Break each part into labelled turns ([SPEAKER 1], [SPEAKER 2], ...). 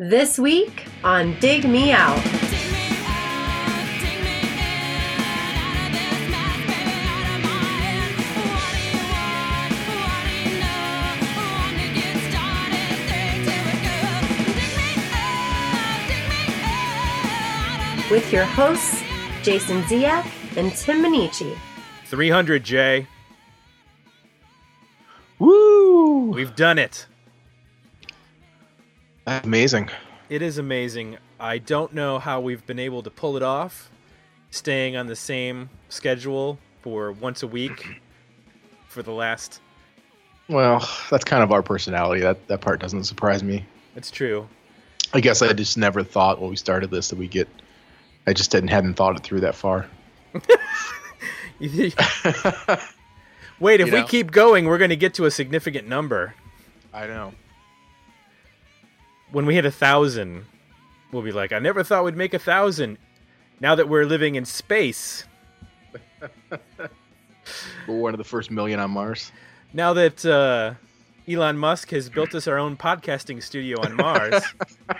[SPEAKER 1] This week on Dig Me Out. With your hosts, Jason Ziak and Tim Minneci.
[SPEAKER 2] 300, Jay.
[SPEAKER 3] Woo!
[SPEAKER 2] We've done it.
[SPEAKER 3] That's amazing.
[SPEAKER 2] It is amazing. I don't know how we've been able to pull it off, staying on the same schedule for once a week for the last.
[SPEAKER 3] Well, that's kind of our personality. That that part doesn't surprise me.
[SPEAKER 2] It's true.
[SPEAKER 3] I guess I just never thought when we started this that we get. I just didn't hadn't thought it through that far.
[SPEAKER 2] Wait, if
[SPEAKER 3] You
[SPEAKER 2] we keep going, we're going to get to a significant number.
[SPEAKER 3] I know.
[SPEAKER 2] When we hit a thousand, we'll be like, I never thought we'd make a thousand. Now that we're living in space,
[SPEAKER 3] We're one of the first million on Mars.
[SPEAKER 2] now that uh, Elon Musk has built us our own podcasting studio on Mars,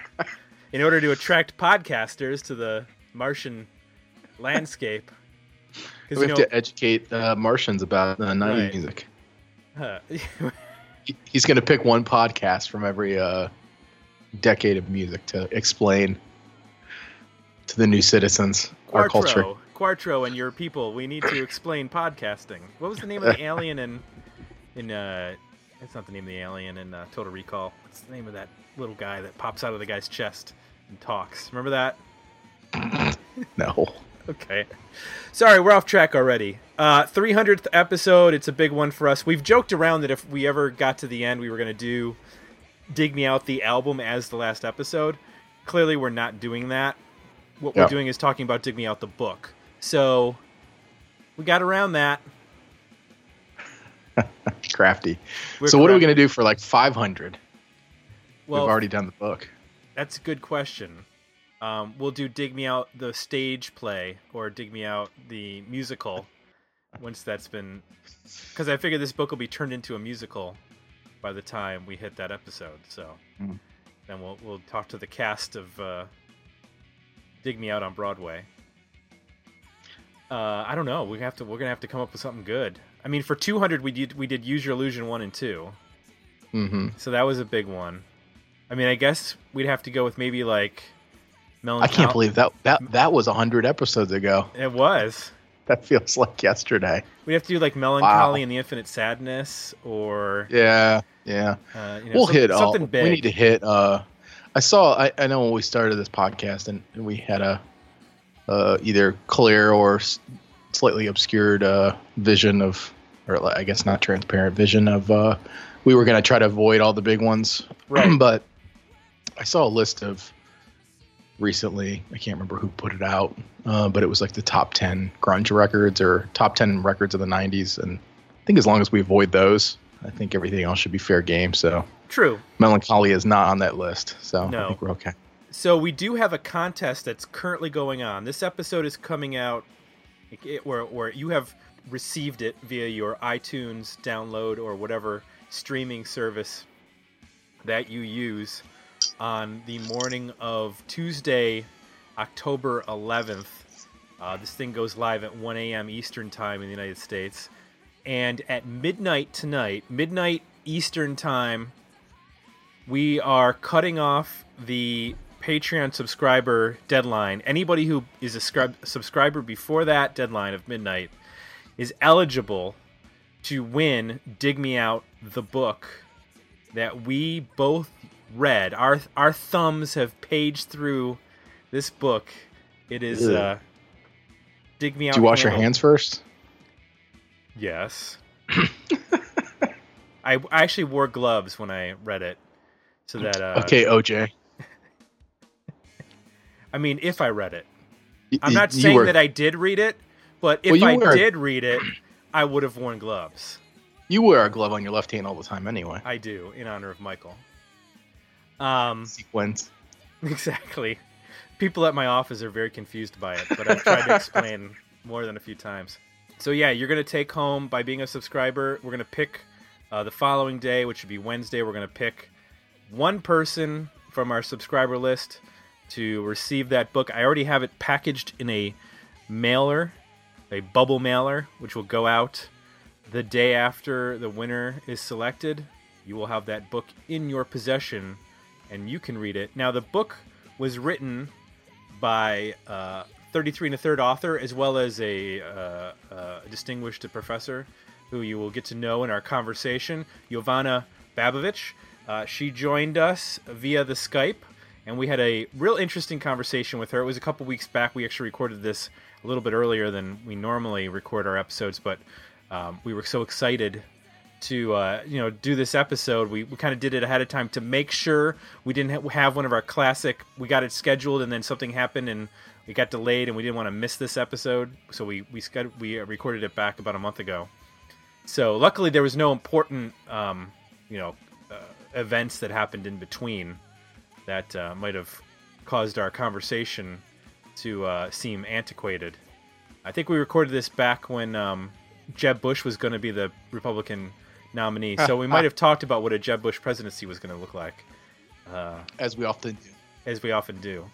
[SPEAKER 2] in order to attract podcasters to the Martian landscape.
[SPEAKER 3] We
[SPEAKER 2] Because you
[SPEAKER 3] have
[SPEAKER 2] know,
[SPEAKER 3] to educate uh, Martians about uh, 90s
[SPEAKER 2] Right.
[SPEAKER 3] music. He's going to pick one podcast from every uh, decade of music to explain to the new citizens our culture.
[SPEAKER 2] Kuato, Kuato, and your people, we need to explain podcasting. What was the name of the alien in in uh? It's not the name of the alien in uh, Total Recall. What's the name of that little guy that pops out of the guy's chest and talks? Remember that?
[SPEAKER 3] No.
[SPEAKER 2] Okay. Sorry, we're off track already. Uh, 300th episode. It's a big one for us. We've joked around that if we ever got to the end, we were going to do Dig Me Out the album as the last episode. Clearly, we're not doing that. What we're doing is talking about Dig Me Out the book. So we got around that.
[SPEAKER 3] Crafty.
[SPEAKER 2] We're
[SPEAKER 3] so what are we going to do for like 500?
[SPEAKER 2] Well,
[SPEAKER 3] We've already done the book.
[SPEAKER 2] That's a good question. Um, we'll do Dig Me Out the stage play or Dig Me Out the musical once that's been. Because I figure this book will be turned into a musical by the time we hit that episode. So
[SPEAKER 3] Mhm.
[SPEAKER 2] then we'll we'll talk to the cast of uh, Dig Me Out on Broadway. Uh, I don't know. We have to. We're gonna have to come up with something good. I mean, for 200, we did we did Use Your Illusion one and two.
[SPEAKER 3] hmm
[SPEAKER 2] So that was a big one. I mean, I guess we'd have to go with maybe like
[SPEAKER 3] Mellon
[SPEAKER 2] Collie.
[SPEAKER 3] I can't believe that that that was 100 episodes ago.
[SPEAKER 2] it was.
[SPEAKER 3] That feels like yesterday.
[SPEAKER 2] We'd have to do like Mellon Collie
[SPEAKER 3] Wow.
[SPEAKER 2] and the Infinite Sadness, or
[SPEAKER 3] Yeah, yeah.
[SPEAKER 2] uh, you know,
[SPEAKER 3] we'll
[SPEAKER 2] some-
[SPEAKER 3] hit all.
[SPEAKER 2] big.
[SPEAKER 3] We need to hit. Uh, I saw. I, I know when we started this podcast, and, and we had a uh, either clear or s- slightly obscured uh, vision of, or I guess not transparent vision of. Uh, we were going to try to avoid all the big ones,
[SPEAKER 2] Right.
[SPEAKER 3] but I saw a list of recently. I can't remember who put it out, uh, but it was like the top ten grunge records or top ten records of the '90s, and I think as long as we avoid those, I think everything else should be fair game. So.
[SPEAKER 2] True.
[SPEAKER 3] Mellon Collie is not on that list, so
[SPEAKER 2] No.
[SPEAKER 3] I think we're okay.
[SPEAKER 2] So we do have a contest that's currently going on. This episode is coming out, where where you have received it via your iTunes download or whatever streaming service that you use on the morning of Tuesday, October 11th. Uh, this thing goes live at 1 a.m. Eastern Time in the United States. And at midnight tonight, midnight Eastern Time, we are cutting off the Patreon subscriber deadline. Anybody who is a subscriber before that deadline of midnight is eligible to win Dig Me Out the book that we both read. Our our thumbs have paged through this book. It is
[SPEAKER 3] Ew.
[SPEAKER 2] uh Dig Me Out.
[SPEAKER 3] Do you wash your hands first?
[SPEAKER 2] Yes. I, I actually wore gloves when I read it, so that uh,
[SPEAKER 3] okay, OJ.
[SPEAKER 2] I mean, if I read it, I'm not
[SPEAKER 3] you
[SPEAKER 2] saying
[SPEAKER 3] were-
[SPEAKER 2] that I did read it, but if
[SPEAKER 3] Well,
[SPEAKER 2] I
[SPEAKER 3] were-
[SPEAKER 2] did read it, I would have worn gloves.
[SPEAKER 3] you wear a glove on your left hand all the time anyway.
[SPEAKER 2] I do, in honor of Michael. Um,
[SPEAKER 3] Sequence.
[SPEAKER 2] exactly. People at my office are very confused by it, but I've tried to explain more than a few times. So yeah, you're gonna take home by being a subscriber. We're gonna pick uh, the following day, which would be Wednesday. We're gonna pick one person from our subscriber list to receive that book. I already have it packaged in a mailer, a bubble mailer, which will go out the day after the winner is selected. You will have that book in your possession and you can read it. Now, the book was written by uh, 33 and a third author as well as a uh, uh, distinguished professor who you will get to know in our conversation, Jovana Babovic. Uh, she joined us via the Skype, and we had a real interesting conversation with her. It was a couple weeks back. We actually recorded this a little bit earlier than we normally record our episodes, but um, we were so excited to uh, you know do this episode. We, we kind of did it ahead of time to make sure we didn't ha- have one of our classic. We got it scheduled, and then something happened, and it got delayed, and we didn't want to miss this episode. So we we we uh, recorded it back about a month ago. So luckily, there was no important um, you know uh, events that happened in between that uh, might have caused our conversation to uh, seem antiquated. I think we recorded this back when um, Jeb Bush was going to be the Republican nominee, so we might have talked about what a Jeb Bush presidency was going to look like, uh,
[SPEAKER 3] as we often do.
[SPEAKER 2] as we often do.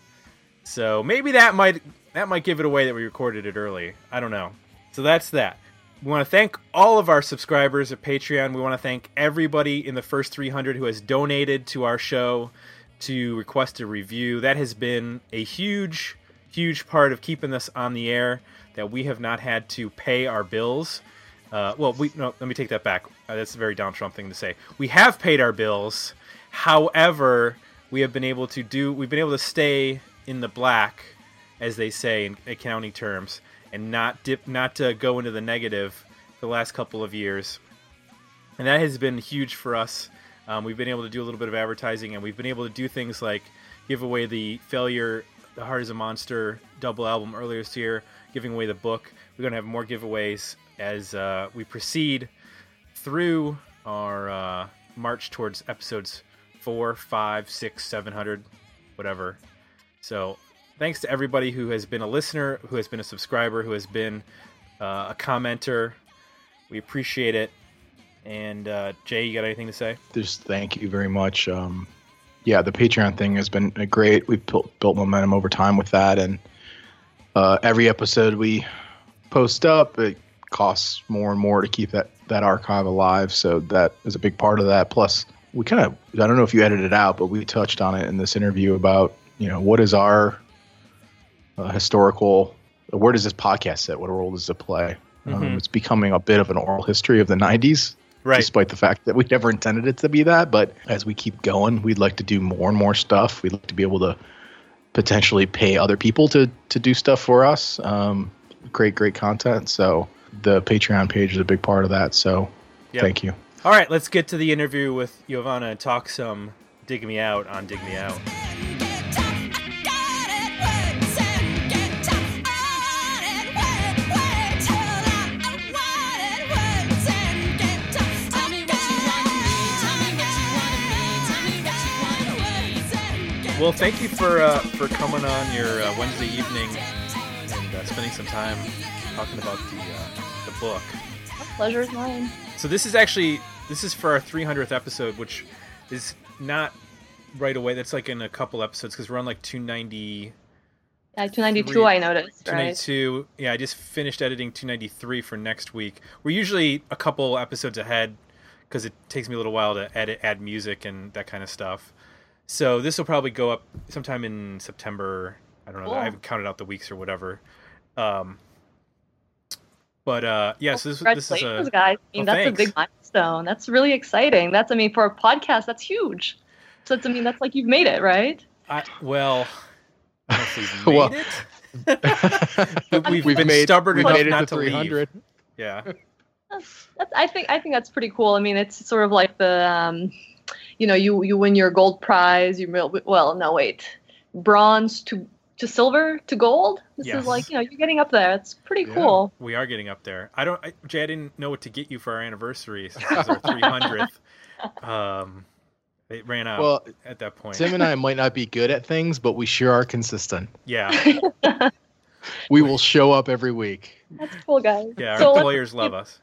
[SPEAKER 2] So maybe that might that might give it away that we recorded it early. I don't know. So that's that. We want to thank all of our subscribers at Patreon. We want to thank everybody in the first 300 who has donated to our show to request a review. That has been a huge, huge part of keeping us on the air. That we have not had to pay our bills. Uh, well, we no. Let me take that back. Uh, that's a very Donald Trump thing to say. We have paid our bills. However, we have been able to do. We've been able to stay in the black, as they say in accounting terms, and not dip, not to go into the negative the last couple of years. And that has been huge for us. Um, we've been able to do a little bit of advertising, and we've been able to do things like give away the Failure, The Heart is a Monster double album earlier this year, giving away the book. We're to have more giveaways as uh, we proceed through our uh, march towards episodes four, five, six, seven hundred, whatever. So, thanks to everybody who has been a listener, who has been a subscriber, who has been uh, a commenter. We appreciate it. And uh, Jay, you got anything to say?
[SPEAKER 3] Just thank you very much. Um, yeah, the Patreon thing has been great. We've built, built momentum over time with that, and uh, every episode we post up, it costs more and more to keep that that archive alive. So that is a big part of that. Plus, we kind of I don't know if you edited it out, but we touched on it in this interview about you know what is our uh, historical where does this podcast sit? What role does it play? Um,
[SPEAKER 2] Mhm.
[SPEAKER 3] it's becoming a bit of an oral history of the '90s,
[SPEAKER 2] Right.
[SPEAKER 3] despite the fact that we never intended it to be that. But as we keep going, we'd like to do more and more stuff. We'd like to be able to potentially pay other people to to do stuff for us. Um, great, great content. So the Patreon page is a big part of that. So
[SPEAKER 2] Yep.
[SPEAKER 3] thank you.
[SPEAKER 2] All right, let's get to the interview with Jovana and talk some Dig Me Out on Dig Me Out. Well, thank you for uh, for coming on your uh, Wednesday evening and uh, spending some time talking about the the.
[SPEAKER 4] Pleasure is mine.
[SPEAKER 2] So this is actually this is for our 300th episode, which is not right away. That's like in a couple episodes because we're on like 290,
[SPEAKER 4] Yeah, 292 I noticed, right?
[SPEAKER 2] 292. Yeah, I just finished editing 293 for next week. We're usually a couple episodes ahead because it takes me a little while to edit, add music, and that kind of stuff. So this will probably go up sometime in September. I don't know.
[SPEAKER 4] Cool.
[SPEAKER 2] I haven't counted out the weeks or whatever. Um, but uh, yeah, so this, this is a
[SPEAKER 4] guys. I mean,
[SPEAKER 2] Oh,
[SPEAKER 4] that's
[SPEAKER 2] thanks.
[SPEAKER 4] a big milestone. That's really exciting. That's, I mean, for a podcast, that's huge. So, it's, I mean, that's like you've made it, right?
[SPEAKER 2] I, well, I don't know if we've
[SPEAKER 3] Well,
[SPEAKER 2] it. We've,
[SPEAKER 4] We've
[SPEAKER 2] been
[SPEAKER 3] made-
[SPEAKER 2] stubborn
[SPEAKER 3] we
[SPEAKER 2] enough
[SPEAKER 3] made it
[SPEAKER 2] not
[SPEAKER 3] to
[SPEAKER 2] to leave.
[SPEAKER 3] 300.
[SPEAKER 2] Yeah,
[SPEAKER 4] That's, I think I think that's pretty cool. I mean, it's sort of like the, um, you know, you you win your gold prize. You well, no, wait, bronze to to silver to gold. This
[SPEAKER 2] Yes.
[SPEAKER 4] is like you know you're getting up there. It's pretty
[SPEAKER 3] Yeah.
[SPEAKER 4] cool.
[SPEAKER 2] we are getting up there. I don't, I, Jay, I didn't know what to get you for our anniversary. Since it was our 300th. Um, it ran out
[SPEAKER 3] Well,
[SPEAKER 2] at that point.
[SPEAKER 3] Tim and I might not be good at things, but we sure are consistent.
[SPEAKER 2] yeah,
[SPEAKER 3] We will show up every week.
[SPEAKER 4] That's cool, guys.
[SPEAKER 2] yeah. Our
[SPEAKER 4] So let's-
[SPEAKER 2] employers love us.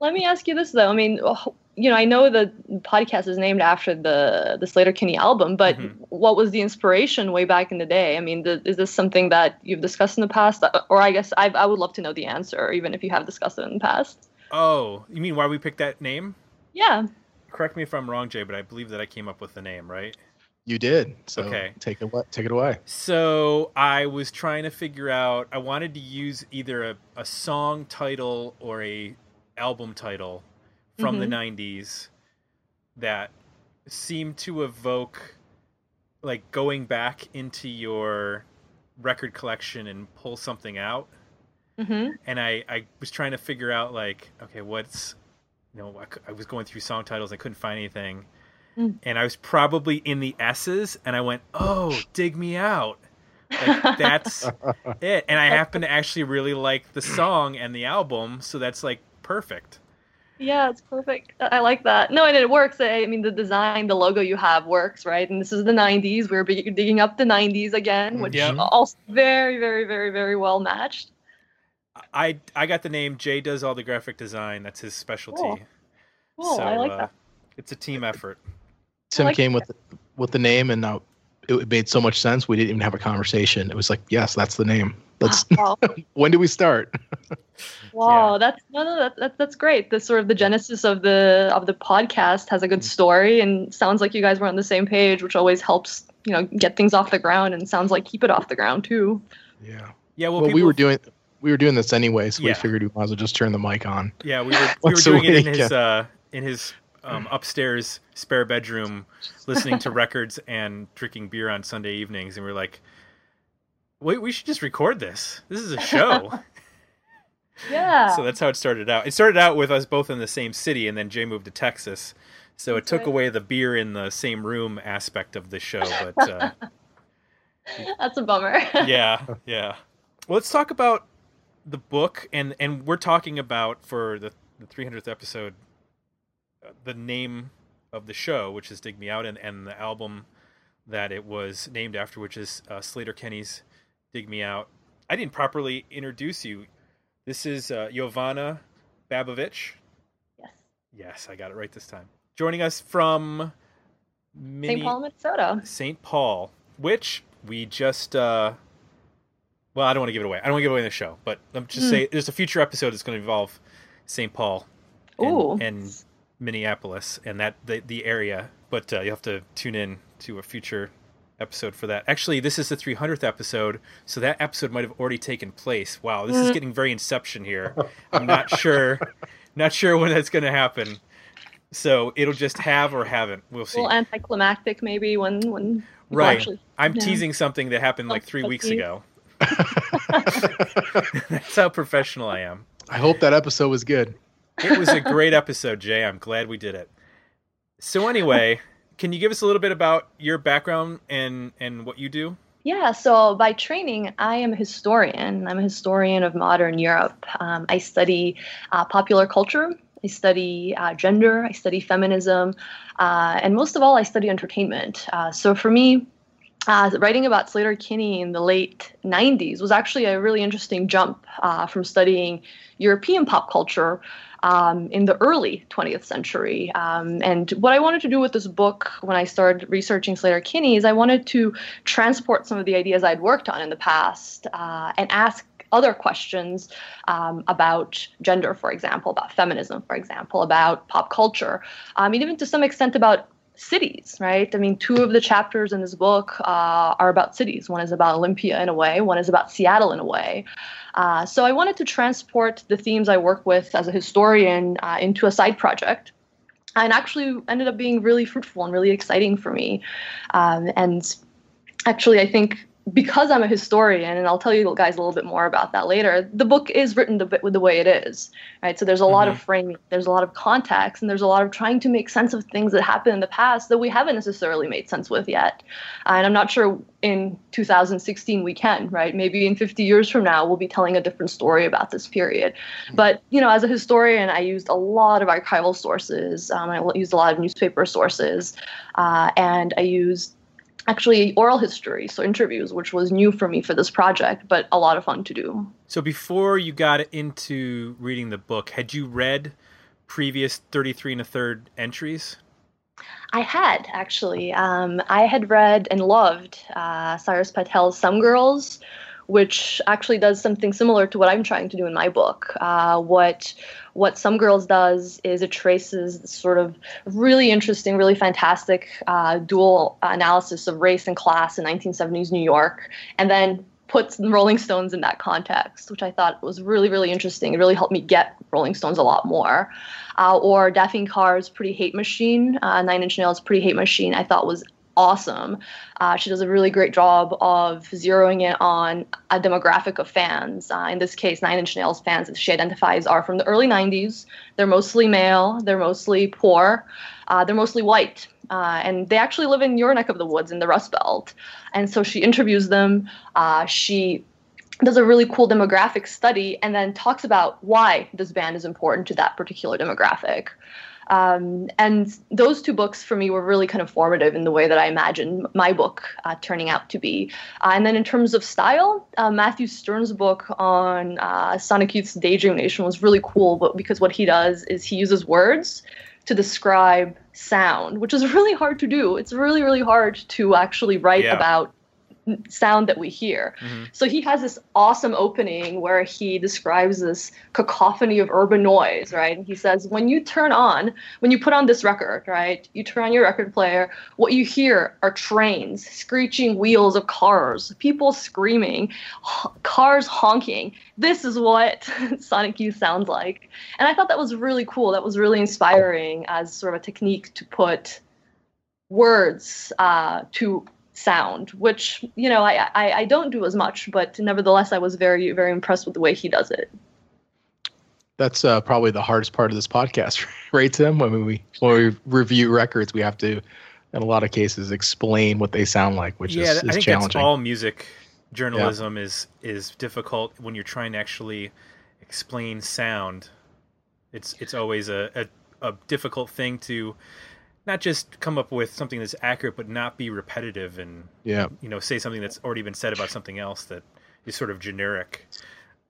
[SPEAKER 4] Let me ask you this though. I mean, oh, you know, I know the podcast is named after the the Sleater-Kinney album, but
[SPEAKER 2] Mhm.
[SPEAKER 4] what was the inspiration way back in the day? I mean, the, is this something that you've discussed in the past, Uh, or I guess I I would love to know the answer, even if you have discussed it in the past.
[SPEAKER 2] Oh, you mean why we picked that name?
[SPEAKER 4] Yeah.
[SPEAKER 2] Correct me if I'm wrong, Jay, but I believe that I came up with the name, right?
[SPEAKER 3] You did. So
[SPEAKER 2] Okay.
[SPEAKER 3] take it take it away.
[SPEAKER 2] So I was trying to figure out. I wanted to use either a, a song title or a album title from the
[SPEAKER 4] Mhm.
[SPEAKER 2] '90s that seem to evoke, like going back into your record collection and pull something out.
[SPEAKER 4] hmm
[SPEAKER 2] And I I was trying to figure out like, okay, what's you know, I, I was going through song titles. I couldn't find anything.
[SPEAKER 4] Mm.
[SPEAKER 2] And I was probably in the S's, and I went, "Oh, dig me out!" Like that's it. And I happen to actually really like the song and the album, so that's like perfect.
[SPEAKER 4] Yeah, it's perfect. I I like that. No, and it works. I I mean, the design, the logo you have works, right? And this is the 90s. We're be- digging up the 90s again, which
[SPEAKER 2] Yep.
[SPEAKER 4] also very, very, very, very well matched.
[SPEAKER 2] I I got the name. Jay does all the graphic design. That's his specialty.
[SPEAKER 4] Cool. Cool.
[SPEAKER 2] so
[SPEAKER 4] I like
[SPEAKER 2] uh,
[SPEAKER 4] that.
[SPEAKER 2] it's a team effort.
[SPEAKER 3] Tim
[SPEAKER 4] like
[SPEAKER 3] came with the, with the name, and uh, it made so much sense. We didn't even have a conversation. It was like, yes, that's the name. Let's.
[SPEAKER 4] wow,
[SPEAKER 3] when do we start?
[SPEAKER 4] wow that's no, no, that, that, that's great. The sort of the genesis of the of the podcast has a good story, and sounds like you guys were on the same page, which always helps you know get things off the ground, and sounds like keep it off the ground too.
[SPEAKER 3] Yeah.
[SPEAKER 2] Yeah. Well,
[SPEAKER 3] Well, we
[SPEAKER 2] people-
[SPEAKER 3] were doing we were doing this anyway, so
[SPEAKER 2] Yeah.
[SPEAKER 3] we figured we might as well just turn the mic on.
[SPEAKER 2] Yeah, we were we were
[SPEAKER 3] Once a
[SPEAKER 2] doing it in
[SPEAKER 3] week,
[SPEAKER 2] his uh, in his um, upstairs spare bedroom, listening to records and drinking beer on Sunday evenings, and we are like, "Wait, we should just record this. This is a show."
[SPEAKER 4] Yeah.
[SPEAKER 2] so that's how it started out. It started out with us both in the same city, and then Jay moved to Texas. So it took
[SPEAKER 4] right.
[SPEAKER 2] away the beer in the same room aspect of the show, but uh,
[SPEAKER 4] that's a bummer.
[SPEAKER 2] yeah, yeah. Well, let's talk about the book, and and we're talking about for the the 300th episode, uh, the name of the show, which is "Dig Me Out," and and the album that it was named after, which is uh, Sleater-Kinney's "Dig Me Out." I didn't properly introduce you. This is uh, Jovana Babovic.
[SPEAKER 4] yes.
[SPEAKER 2] Yes, I got it right this time. Joining us from Mini-
[SPEAKER 4] St. Paul, Minnesota.
[SPEAKER 2] St. Paul, which we just uh well, I don't want to give it away. I don't want to give away the show, but let me just
[SPEAKER 4] Hmm.
[SPEAKER 2] say there's a future episode that's going to involve St. Paul and, and Minneapolis and that the, the area, but uh, you have to tune in to a future episode for that. Actually, this is the 300th episode, so that episode might have already taken place. Wow, this is
[SPEAKER 4] Mm.
[SPEAKER 2] getting very Inception here. I'm not sure, not sure when that's going to happen. So it'll just have or haven't. We'll
[SPEAKER 4] a
[SPEAKER 2] see.
[SPEAKER 4] little anticlimactic maybe when when
[SPEAKER 2] Right.
[SPEAKER 4] actually
[SPEAKER 2] I'm
[SPEAKER 4] Yeah.
[SPEAKER 2] teasing something that happened like three weeks ago. That's how professional I am.
[SPEAKER 3] I hope that episode was good.
[SPEAKER 2] It was a great episode, Jay. I'm glad we did it. So anyway, can you give us a little bit about your background and and what you do?
[SPEAKER 4] Yeah, so by training, I am a historian. I'm a historian of modern Europe. Um, I study uh, popular culture, I study uh, gender, I study feminism, uh, and most of all, I study entertainment. Uh, so for me, uh, writing about Sleater-Kinney in the late 90s was actually a really interesting jump uh, from studying European pop culture um, in the early 20th century. Um, and what I wanted to do with this book when I started researching Sleater-Kinney is I wanted to transport some of the ideas I'd worked on in the past uh, and ask other questions um, about gender, for example, about feminism, for example, about pop culture, um, and even to some extent about cities, right? I mean, two of the chapters in this book uh, are about cities. One is about Olympia in a way, one is about Seattle in a way. Uh, so I wanted to transport the themes I work with as a historian uh, into a side project. And actually ended up being really fruitful and really exciting for me. Um, and actually, I think because I'm a historian, and I'll tell you guys a little bit more about that later, the book is written the, bit with the way it is, right? So there's a lot of framing, there's a lot of context, and there's a lot of trying to make sense of things that happened in the past that we haven't necessarily made sense with yet. And I'm not sure in 2016 we can, right? Maybe in 50 years from now we'll be telling a different story about this period. But you know, as a historian, I used a lot of archival sources. Um, I used a lot of newspaper sources, uh, and I used actually oral history, so interviews, which was new for me for this project, but a lot of fun to do.
[SPEAKER 2] So before you got into reading the book, had you read previous 33 and a third entries?
[SPEAKER 4] I had actually. Um, I had read and loved uh, Cyrus Patell's Some Girls, which actually does something similar to what I'm trying to do in my book. Uh, what what Some Girls does is it traces sort of really interesting, really fantastic uh, dual analysis of race and class in 1970s New York, and then puts the Rolling Stones in that context, which I thought was really, really interesting. It really helped me get Rolling Stones a lot more. Uh, or Daphne Carr's Pretty Hate Machine, uh, Nine Inch Nails' Pretty Hate Machine, I thought was awesome. Uh, she does a really great job of zeroing in on a demographic of fans. Uh, in this case, Nine Inch Nails fans that she identifies are from the early 90s. They're mostly male, they're mostly poor, uh, they're mostly white. Uh, and they actually live in your neck of the woods in the Rust Belt. And so she interviews them. Uh, she does a really cool demographic study and then talks about why this band is important to that particular demographic. Um, and those two books for me were really kind of formative in the way that I imagined my book uh, turning out to be. Uh, and then in terms of style, uh, Matthew Stern's book on uh, Sonic Youth's Daydream Nation was really cool, but because what he does is he uses words to describe sound, which is really hard to do. It's really, really hard to actually write yeah. about sound that we hear. Mm-hmm. So he has this awesome opening where he describes this cacophony of urban noise, right? And he says, when you turn on, when you put on this record, right, you turn on your record player, what you hear are trains, screeching wheels of cars, people screaming, h- cars honking. This is what Sonic Youth sounds like. And I thought that was really cool. That was really inspiring as sort of a technique to put words uh, to sound, which you know I, I, I don't do as much, but nevertheless I was very very impressed with the way he does it.
[SPEAKER 3] That's uh, probably the hardest part of this podcast, right, Tim? When we when we review records, we have to, in a lot of cases, explain what they sound like, which
[SPEAKER 2] yeah,
[SPEAKER 3] is, is
[SPEAKER 2] I think
[SPEAKER 3] challenging.
[SPEAKER 2] That's all music journalism yeah. is is difficult when you're trying to actually explain sound. It's it's always a, a, a difficult thing to not just come up with something that's accurate, but not be repetitive and
[SPEAKER 3] yeah,
[SPEAKER 2] you know, say something that's already been said about something else that is sort of generic.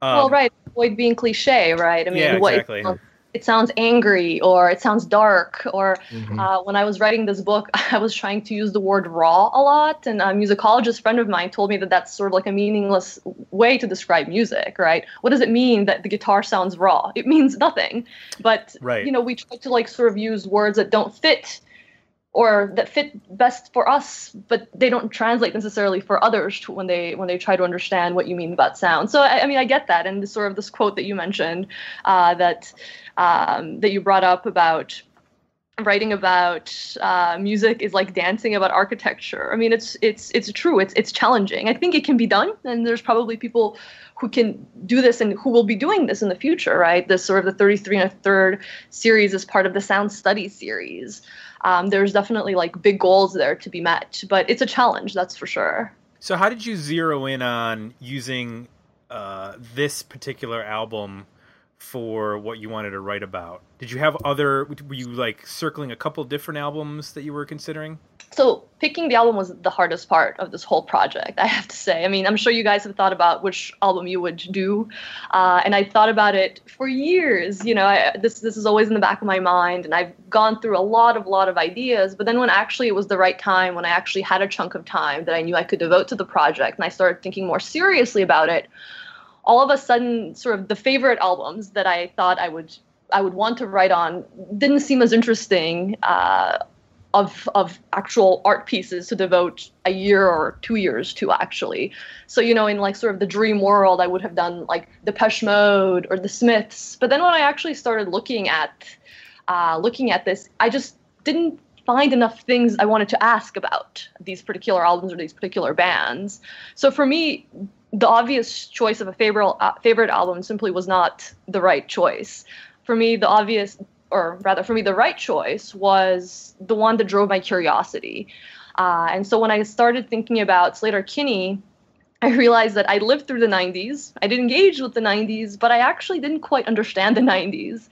[SPEAKER 4] Um, well, right, avoid being cliche, right? I
[SPEAKER 2] mean, yeah,
[SPEAKER 4] what,
[SPEAKER 2] exactly.
[SPEAKER 4] it sounds angry or it sounds dark or mm-hmm. uh, when i was writing this book i was trying to use the word raw a lot and a musicologist friend of mine told me that that's sort of like a meaningless way to describe music right what does it mean that the guitar sounds raw it means nothing but
[SPEAKER 2] right.
[SPEAKER 4] you know we try to like sort of use words that don't fit or that fit best for us but they don't translate necessarily for others when they when they try to understand what you mean about sound. So i, I mean i get that and sort of this quote that you mentioned uh, that um, that you brought up about writing about uh, music is like dancing about architecture. I mean, it's it's it's true. It's it's challenging. I think it can be done, and there's probably people who can do this and who will be doing this in the future. Right? This sort of the 33 and a third series is part of the sound study series um, there's definitely like big goals there to be met, but it's a challenge, that's for sure.
[SPEAKER 2] So, how did you zero in on using uh, this particular album for what you wanted to write about? Did you have other? Were you like circling a couple different albums that you were considering?
[SPEAKER 4] So picking the album was the hardest part of this whole project, I have to say. I mean, I'm sure you guys have thought about which album you would do, uh, and I thought about it for years. You know, I, this this is always in the back of my mind, and I've gone through a lot of lot of ideas. But then when actually it was the right time, when I actually had a chunk of time that I knew I could devote to the project, and I started thinking more seriously about it, all of a sudden, sort of the favorite albums that I thought I would I would want to write on didn't seem as interesting uh, of of actual art pieces to devote a year or two years to actually. So you know, in like sort of the dream world, I would have done like Depeche Mode or the Smiths. But then when I actually started looking at uh, looking at this, I just didn't find enough things I wanted to ask about these particular albums or these particular bands. So for me, the obvious choice of a favorite uh, favorite album simply was not the right choice. For me, the obvious, or rather, for me, the right choice was the one that drove my curiosity. Uh, and so when I started thinking about Sleater-Kinney, I realized that I lived through the 90s. I did engage with the 90s, but I actually didn't quite understand the 90s.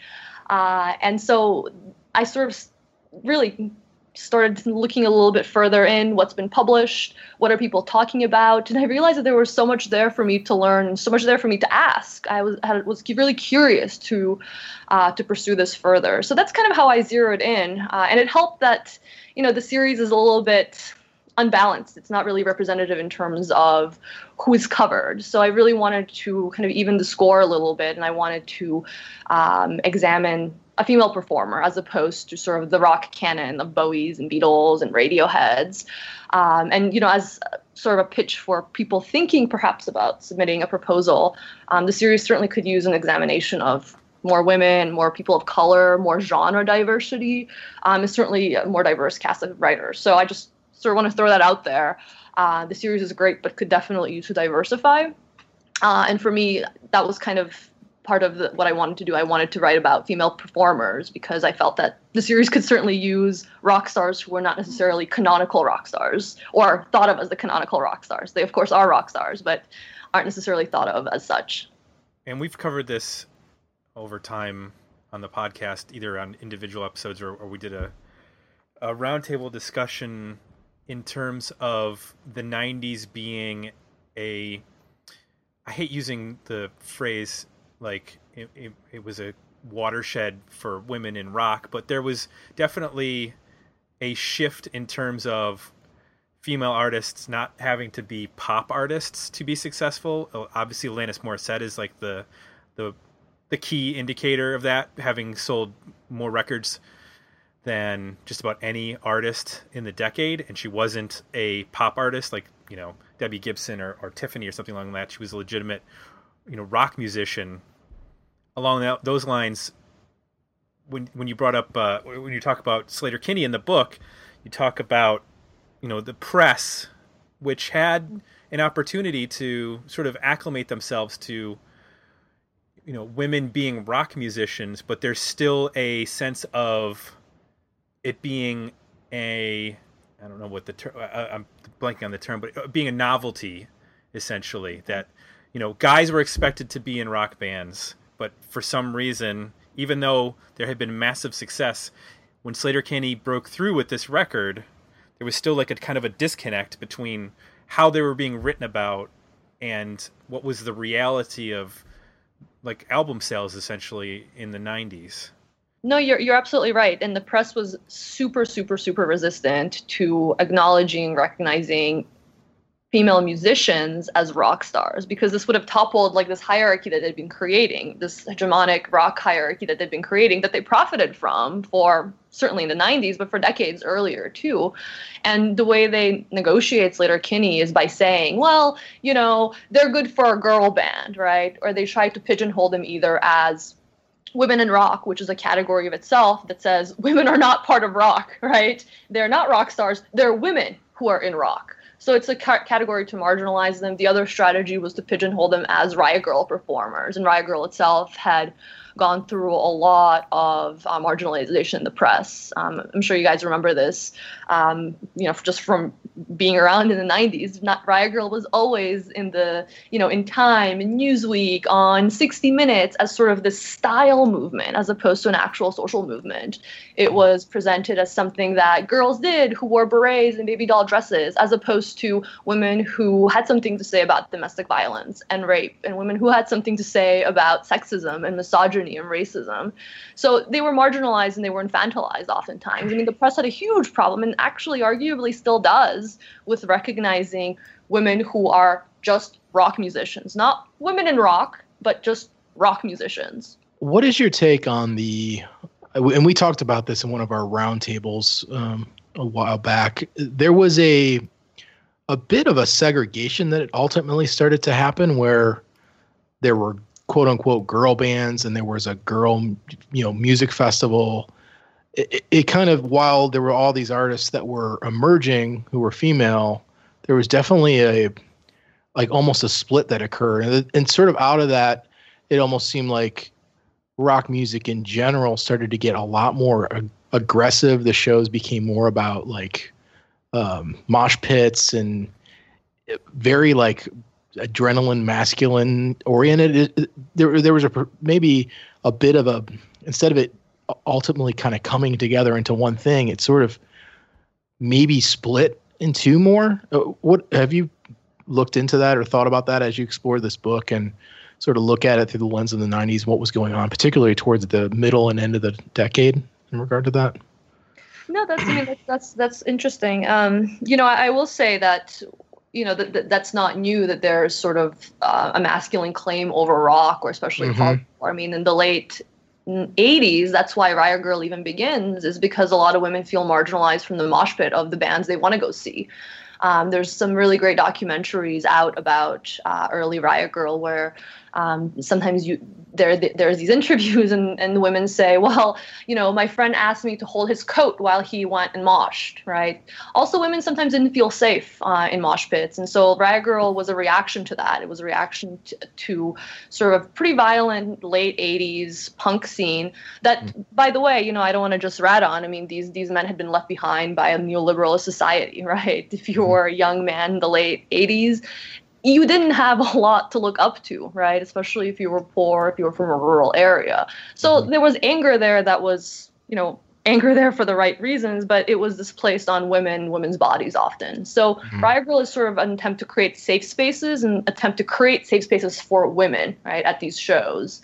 [SPEAKER 4] Uh, and so I sort of really started looking a little bit further in what's been published, what are people talking about, and I realized that there was so much there for me to learn, so much there for me to ask. I was was really curious to uh, to pursue this further. So that's kind of how I zeroed in, uh, and it helped that you know the series is a little bit unbalanced. It's not really representative in terms of who is covered. So I really wanted to kind of even the score a little bit, and I wanted to um, examine a female performer as opposed to sort of the rock canon of Bowies and Beatles and Radioheads. Um, and you know, as sort of a pitch for people thinking perhaps about submitting a proposal, um, the series certainly could use an examination of more women, more people of color, more genre diversity. Um, is certainly a more diverse cast of writers. So I just sort of want to throw that out there. Uh, the series is great, but could definitely use to diversify. Uh, and for me, that was kind of part of the, what I wanted to do. I wanted to write about female performers because I felt that the series could certainly use rock stars who were not necessarily canonical rock stars or thought of as the canonical rock stars. They, of course, are rock stars, but aren't necessarily thought of as such.
[SPEAKER 2] And we've covered this over time on the podcast, either on individual episodes or, or we did a, a roundtable discussion in terms of the 90s being a I hate using the phrase like it, it, it, was a watershed for women in rock, but there was definitely a shift in terms of female artists not having to be pop artists to be successful. Obviously, Alanis Morissette is like the the the key indicator of that, having sold more records than just about any artist in the decade, and she wasn't a pop artist like you know Debbie Gibson or, or Tiffany or something like that. She was a legitimate, you know, rock musician. Along that, those lines, when when you brought up uh, when you talk about Sleater-Kinney in the book, you talk about you know the press, which had an opportunity to sort of acclimate themselves to you know women being rock musicians, but there's still a sense of it being a I don't know what the term I'm blanking on the term, but uh, being a novelty essentially that you know guys were expected to be in rock bands, but for some reason, even though there had been massive success, when Sleater-Kinney broke through with this record, there was still like a kind of a disconnect between how they were being written about and what was the reality of like album sales essentially in the 90s.
[SPEAKER 4] No, you're you're absolutely right. And the press was super, super, super resistant to acknowledging, recognizing female musicians as rock stars because this would have toppled like this hierarchy that they'd been creating, this hegemonic rock hierarchy that they'd been creating that they profited from for certainly in the 90s, but for decades earlier too. And the way they negotiate Sleater-Kinney is by saying, well, you know, they're good for a girl band, right? Or they try to pigeonhole them either as women in rock, which is a category of itself that says women are not part of rock, right? They're not rock stars. They're women who are in rock. So it's a ca- category to marginalize them. The other strategy was to pigeonhole them as Riot Grrrl performers. And Riot Grrrl itself had gone through a lot of uh, marginalization in the press. Um, I'm sure you guys remember this, um, you know, just from being around in the 90s. Not Riot Grrrl was always in the, you know, in Time and Newsweek on 60 Minutes as sort of this style movement as opposed to an actual social movement. It was presented as something that girls did who wore berets and baby doll dresses, as opposed to women who had something to say about domestic violence and rape, and women who had something to say about sexism and misogyny and racism. So they were marginalized and they were infantilized oftentimes. I mean, the press had a huge problem and actually, arguably, still does with recognizing women who are just rock musicians, not women in rock, but just rock musicians.
[SPEAKER 3] What is your take on the? And we talked about this in one of our roundtables um, a while back. There was a a bit of a segregation that ultimately started to happen where there were quote unquote girl bands and there was a girl you know music festival. It, it, kind of while there were all these artists that were emerging who were female there was definitely a like almost a split that occurred. And, and sort of out of that it almost seemed like rock music in general started to get a lot more ag- aggressive. The shows became more about like um, mosh pits and very like adrenaline masculine oriented there there was a maybe a bit of a instead of it ultimately kind of coming together into one thing it sort of maybe split in two more. Uh, what have you looked into that or thought about that as you explore this book and sort of look at it through the lens of the 90s, what was going on, particularly towards the middle and end of the decade in regard to that?
[SPEAKER 4] No, that's I mean that's that's, that's interesting. Um, you know, I, I, will say that you know that, that that's not new that there's sort of uh, a masculine claim over rock or especially mm-hmm. pop. I mean, in the late 80s, that's why Riot Grrrl even begins, is because a lot of women feel marginalized from the mosh pit of the bands they want to go see. Um, there's some really great documentaries out about uh, early Riot Grrrl where um, sometimes you there there's these interviews and, and the women say, well, you know, my friend asked me to hold his coat while he went and moshed, right? Also, women sometimes didn't feel safe uh, in mosh pits, and so Riot Grrrl was a reaction to that. It was a reaction to, to sort of pretty violent late '80s punk scene. That, mm. by the way, you know, I don't want to just rat on. I mean, these these men had been left behind by a neoliberal society, right? If you mm-hmm. were a young man in the late '80s you didn't have a lot to look up to, right? Especially if you were poor, if you were from a rural area. So mm-hmm. there was anger there that was, you know, anger there for the right reasons, but it was displaced on women, women's bodies often. So mm-hmm. Riot Grrrl is sort of an attempt to create safe spaces and attempt to create safe spaces for women, right, at these shows.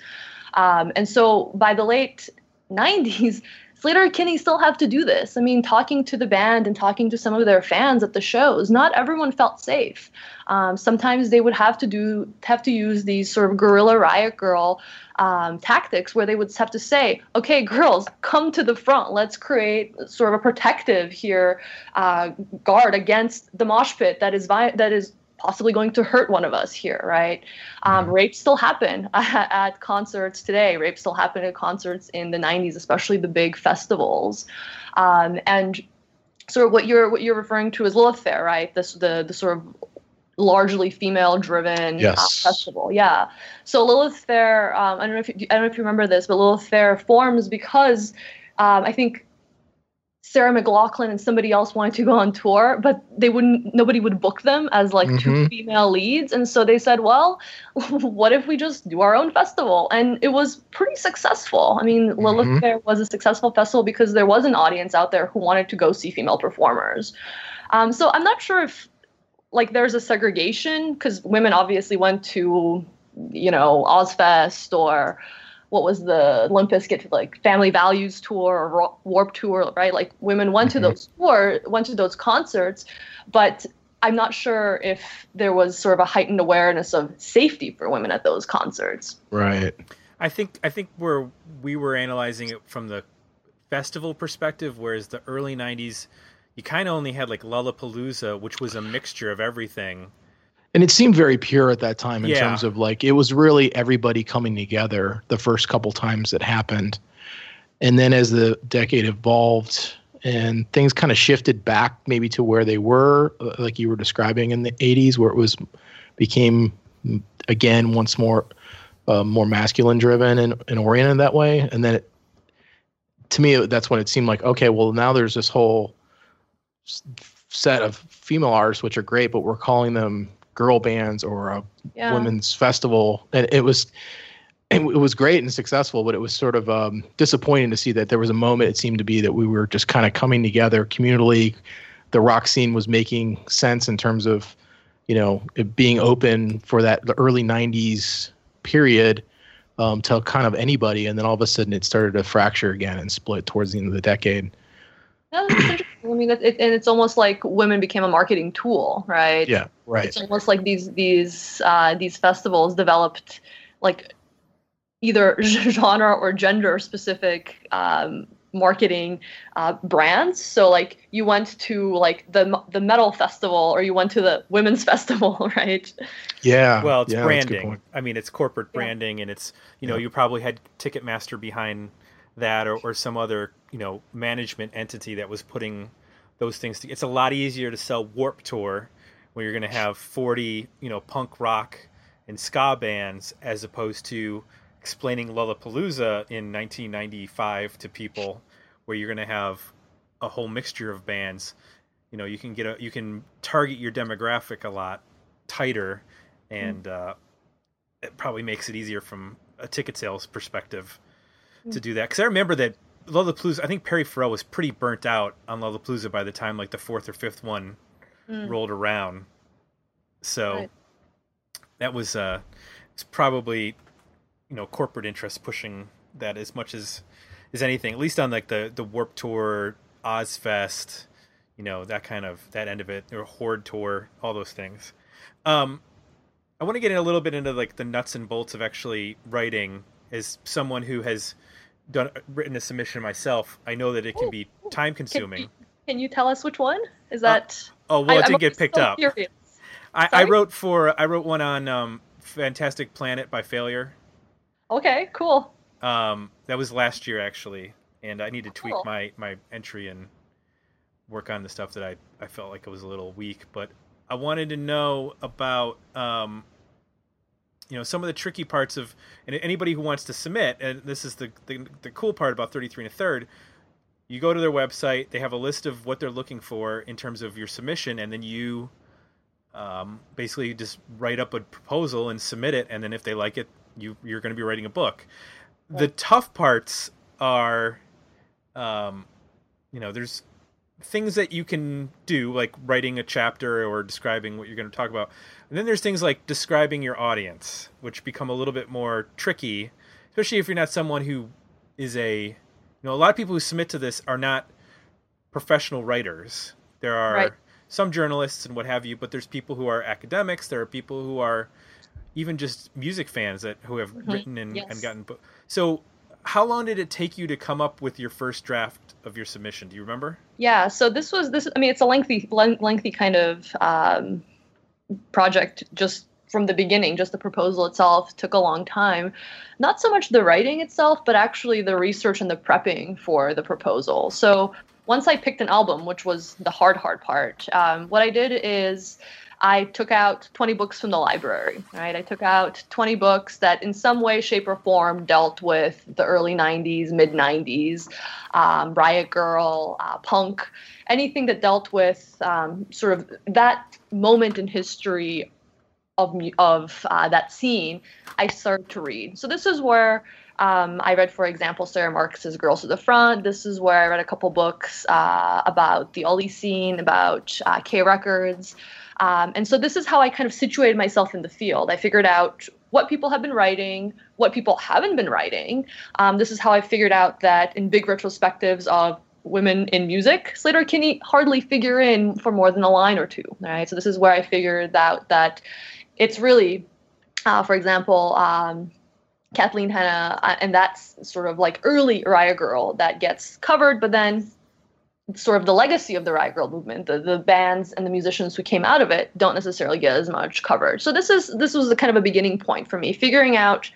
[SPEAKER 4] Um, and so by the late 90s, Sleater Kinney still have to do this. I mean, talking to the band and talking to some of their fans at the shows, not everyone felt safe. Um, sometimes they would have to do have to use these sort of guerrilla riot grrrl um, tactics where they would have to say, "Okay, girls, come to the front. Let's create sort of a protective here uh, guard against the mosh pit that is vi- that is possibly going to hurt one of us here, right? Um, mm-hmm. rapes still happen at, concerts today. Rapes still happen at concerts in the 90s, especially the big festivals. Um, and sort of what you're what you're referring to as Lilith Fair, right? This the the sort of largely female driven uh,
[SPEAKER 3] yes.
[SPEAKER 4] uh, festival. Yeah. So Lilith Fair, um, I don't know if you, I don't know if you remember this, but Lilith Fair forms because um, I think Sarah McLachlan and somebody else wanted to go on tour, but they wouldn't. Nobody would book them as like mm-hmm. two female leads, and so they said, "Well, what if we just do our own festival?" And it was pretty successful. I mean, mm-hmm. Lilith Fair was a successful festival because there was an audience out there who wanted to go see female performers. Um, so I'm not sure if like there's a segregation because women obviously went to, you know, Ozzfest or what was the Limp Bizkit like Family Values tour or Warp tour, right? Like women went mm-hmm. to those tour, went to those concerts, but I'm not sure if there was sort of a heightened awareness of safety for women at those concerts.
[SPEAKER 3] Right.
[SPEAKER 2] I think I think we're we were analyzing it from the festival perspective, whereas the early '90s, you kind of only had like Lollapalooza, which was a mixture of everything
[SPEAKER 3] and it seemed very pure at that time in yeah. terms of like it was really everybody coming together the first couple times it happened and then as the decade evolved and things kind of shifted back maybe to where they were uh, like you were describing in the 80s where it was became again once more uh, more masculine driven and, and oriented that way and then it, to me that's when it seemed like okay well now there's this whole set of female artists which are great but we're calling them girl bands or a yeah. women's festival, and it was it, was great and successful. But it was sort of um, disappointing to see that there was a moment it seemed to be that we were just kind of coming together communally. The rock scene was making sense in terms of you know it being open for that the early '90s period. Um, to kind of anybody, and then all of a sudden it started to fracture again and split towards the end of the decade.
[SPEAKER 4] No, I mean, it, it, and it's almost like women became a marketing tool, right?
[SPEAKER 3] Yeah, right.
[SPEAKER 4] It's almost like these these uh, these festivals developed like either genre or gender specific um, marketing uh, brands. So like you went to like the the metal festival or you went to the women's festival, right?
[SPEAKER 3] Yeah.
[SPEAKER 2] Well, it's
[SPEAKER 3] yeah,
[SPEAKER 2] branding. I mean, it's corporate branding, yeah. and it's you know yeah. you probably had Ticketmaster behind that or, or some other you know management entity that was putting those things together. It's a lot easier to sell Warp Tour where you're going to have 40 you know punk rock and ska bands as opposed to explaining Lollapalooza in 1995 to people where you're going to have a whole mixture of bands. You know, you can get a you can target your demographic a lot tighter, and uh, it probably makes it easier from a ticket sales perspective to do that because I remember that Lollapalooza. I think Perry Farrell was pretty burnt out on Lollapalooza by the time like the fourth or fifth one
[SPEAKER 4] Mm.
[SPEAKER 2] rolled around. So
[SPEAKER 4] Right.
[SPEAKER 2] that was uh, it's probably you know corporate interests pushing that as much as as anything. At least on like the the Warp Tour, Ozzfest, you know that kind of that end of it, or Horde Tour, all those things. Um, I want to get in a little bit into like the nuts and bolts of actually writing. As someone who has done written a submission myself, I know that it can be time consuming.
[SPEAKER 4] Can you tell us which one? Is that?
[SPEAKER 2] Oh well,
[SPEAKER 4] I-
[SPEAKER 2] it didn't get picked
[SPEAKER 4] so
[SPEAKER 2] up. I, I wrote for I wrote one on um, Fantastic Planet by Failure.
[SPEAKER 4] Okay, cool.
[SPEAKER 2] Um, that was last year actually, and I need to tweak
[SPEAKER 4] Cool.
[SPEAKER 2] my my entry and work on the stuff that I I felt like it was a little weak. But I wanted to know about um, you know some of the tricky parts of and anybody who wants to submit. And this is the the, the cool part about thirty three and a third. You go to their website. They have a list of what they're looking for in terms of your submission, and then you um, basically just write up a proposal and submit it. And then if they like it, you you're going to be writing a book. The tough parts are, um, you know, there's things that you can do like writing a chapter or describing what you're going to talk about. And then there's things like describing your audience, which become a little bit more tricky, especially if you're not someone who is a, you know, a lot of people who submit to this are not professional writers. There are
[SPEAKER 4] Right.
[SPEAKER 2] some journalists and what have you, but there's people who are academics. There are people who are even just music fans that who have
[SPEAKER 4] Mhm.
[SPEAKER 2] written and,
[SPEAKER 4] Yes.
[SPEAKER 2] and gotten. So, how long did it take you to come up with your first draft of your submission? Do you remember?
[SPEAKER 4] Yeah, so this was this. I mean, it's a lengthy, lengthy kind of um, project. Just from the beginning, just the proposal itself took a long time. Not so much the writing itself, but actually the research and the prepping for the proposal. So once I picked an album, which was the hard, hard part, um, what I did is I took out 20 books from the library, right? I took out 20 books that in some way, shape, or form dealt with the early 90s, mid 90s, um, Riot Grrrl, uh, punk, anything that dealt with um, sort of that moment in history of, of uh, that scene, I started to read. So this is where um, I read, for example, Sara Marcus's Girls to the Front. This is where I read a couple books uh, about the Oly scene, about uh, K Records. Um, and so this is how I kind of situated myself in the field. I figured out what people have been writing, what people haven't been writing. Um, this is how I figured out that in big retrospectives of women in music, Sleater-Kinney hardly figure in for more than a line or two. Right. So this is where I figured out that it's really, uh, for example, um, Kathleen Hanna, uh, and that's sort of like early Riot Grrrl that gets covered, but then sort of the legacy of the Riot Grrrl movement, the, the bands and the musicians who came out of it don't necessarily get as much coverage. So this is this was a kind of a beginning point for me, figuring out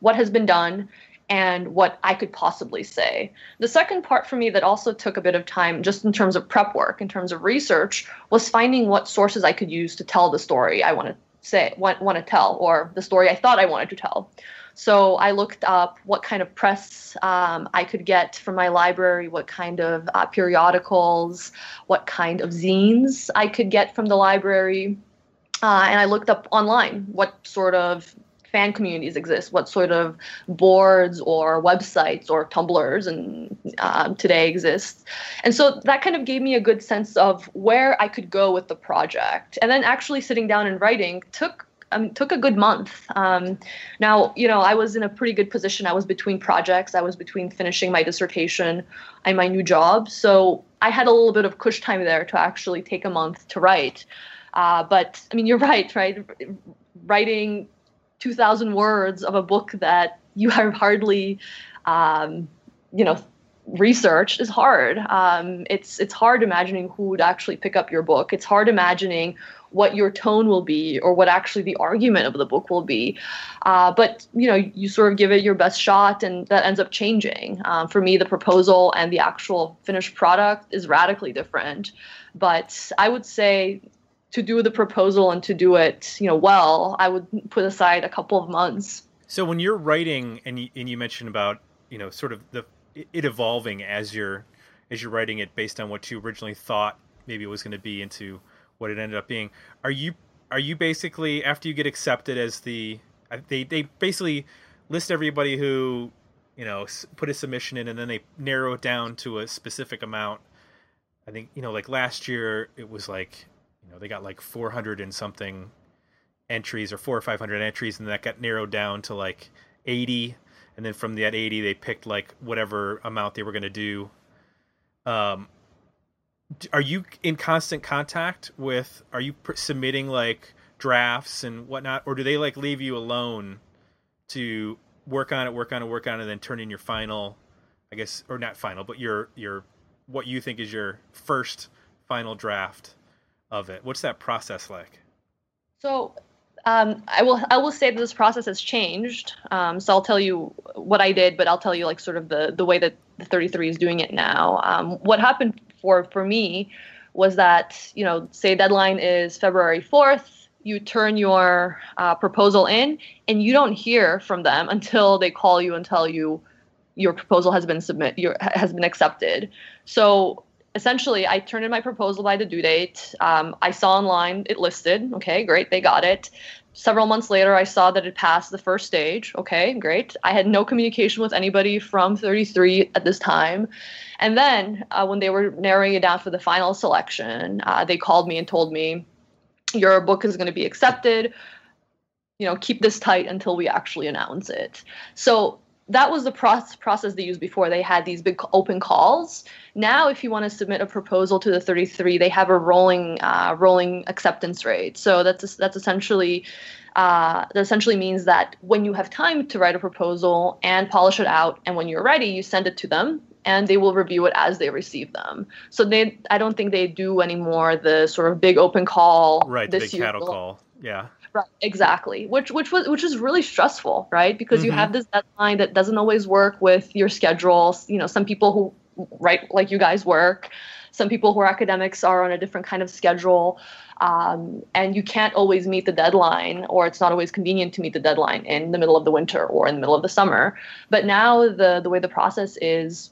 [SPEAKER 4] what has been done and what I could possibly say. The second part for me that also took a bit of time, just in terms of prep work, in terms of research, was finding what sources I could use to tell the story I want to say, want, want to tell, or the story I thought I wanted to tell. So I looked up what kind of press um, I could get from my library, what kind of uh, periodicals, what kind of zines I could get from the library. Uh, and I looked up online what sort of fan communities exist, what sort of boards or websites or Tumblrs and um, today exist. And so that kind of gave me a good sense of where I could go with the project. And then actually sitting down and writing took um, took a good month. Um, now, you know, I was in a pretty good position. I was between projects. I was between finishing my dissertation and my new job. So I had a little bit of cush time there to actually take a month to write. Uh, but I mean, you're right, right? Writing 2,000 words of a book that you have hardly, um, you know, researched is hard. Um, it's it's hard imagining who would actually pick up your book. It's hard imagining what your tone will be or what actually the argument of the book will be. Uh, but you know, you sort of give it your best shot, and that ends up changing. Um, for me, the proposal and the actual finished product is radically different. But I would say to do the proposal and to do it, you know, well, I would put aside a couple of months.
[SPEAKER 2] So when you're writing, and you, and you mentioned about you know sort of the it evolving as you're as you're writing it based on what you originally thought maybe it was going to be into what it ended up being. Are you are you basically after you get accepted as the they they basically list everybody who you know, put a submission in, and then they narrow it down to a specific amount. I think you know, like last year, it was like you know they got like 400 and something entries or four or 500 entries, and that got narrowed down to like 80, and then from that 80, they picked like whatever amount they were going to do. Um, are you in constant contact with? Are you submitting like drafts and whatnot, or do they like leave you alone to work on it, work on it, work on it, and then turn in your final? I guess, or not final, but your your what you think is your first final draft of it. What's that process like?
[SPEAKER 4] So um, I will I will say that this process has changed. Um, so I'll tell you what I did, but I'll tell you like sort of the the way that the 33 is doing it now. Um, what happened for for me was that you know say deadline is February 4th, you turn your uh, proposal in, and you don't hear from them until they call you and tell you your proposal has been submit your, has been accepted. So essentially, I turned in my proposal by the due date. Um, I saw online it listed. Okay, great, they got it. Several months later, I saw that it passed the first stage. Okay, great. I had no communication with anybody from 33 at this time. And then uh, when they were narrowing it down for the final selection, uh, they called me and told me, Your book is going to be accepted. You know, keep this tight until we actually announce it. So that was the process they used before. They had these big open calls. Now, if you want to submit a proposal to the 33, they have a rolling uh, rolling acceptance rate. So that's that's essentially uh, that essentially means that when you have time to write a proposal and polish it out, and when you're ready, you send it to them, and they will review it as they receive them. So they, I don't think they do anymore the sort of big open call.
[SPEAKER 2] Right, this big cattle call. Yeah.
[SPEAKER 4] Right, exactly. Which which was which is really stressful, right? Because mm-hmm. you have this deadline that doesn't always work with your schedule. You know, some people who write like you guys work, some people who are academics are on a different kind of schedule. Um, and you can't always meet the deadline, or it's not always convenient to meet the deadline in the middle of the winter or in the middle of the summer. But now the the way the process is,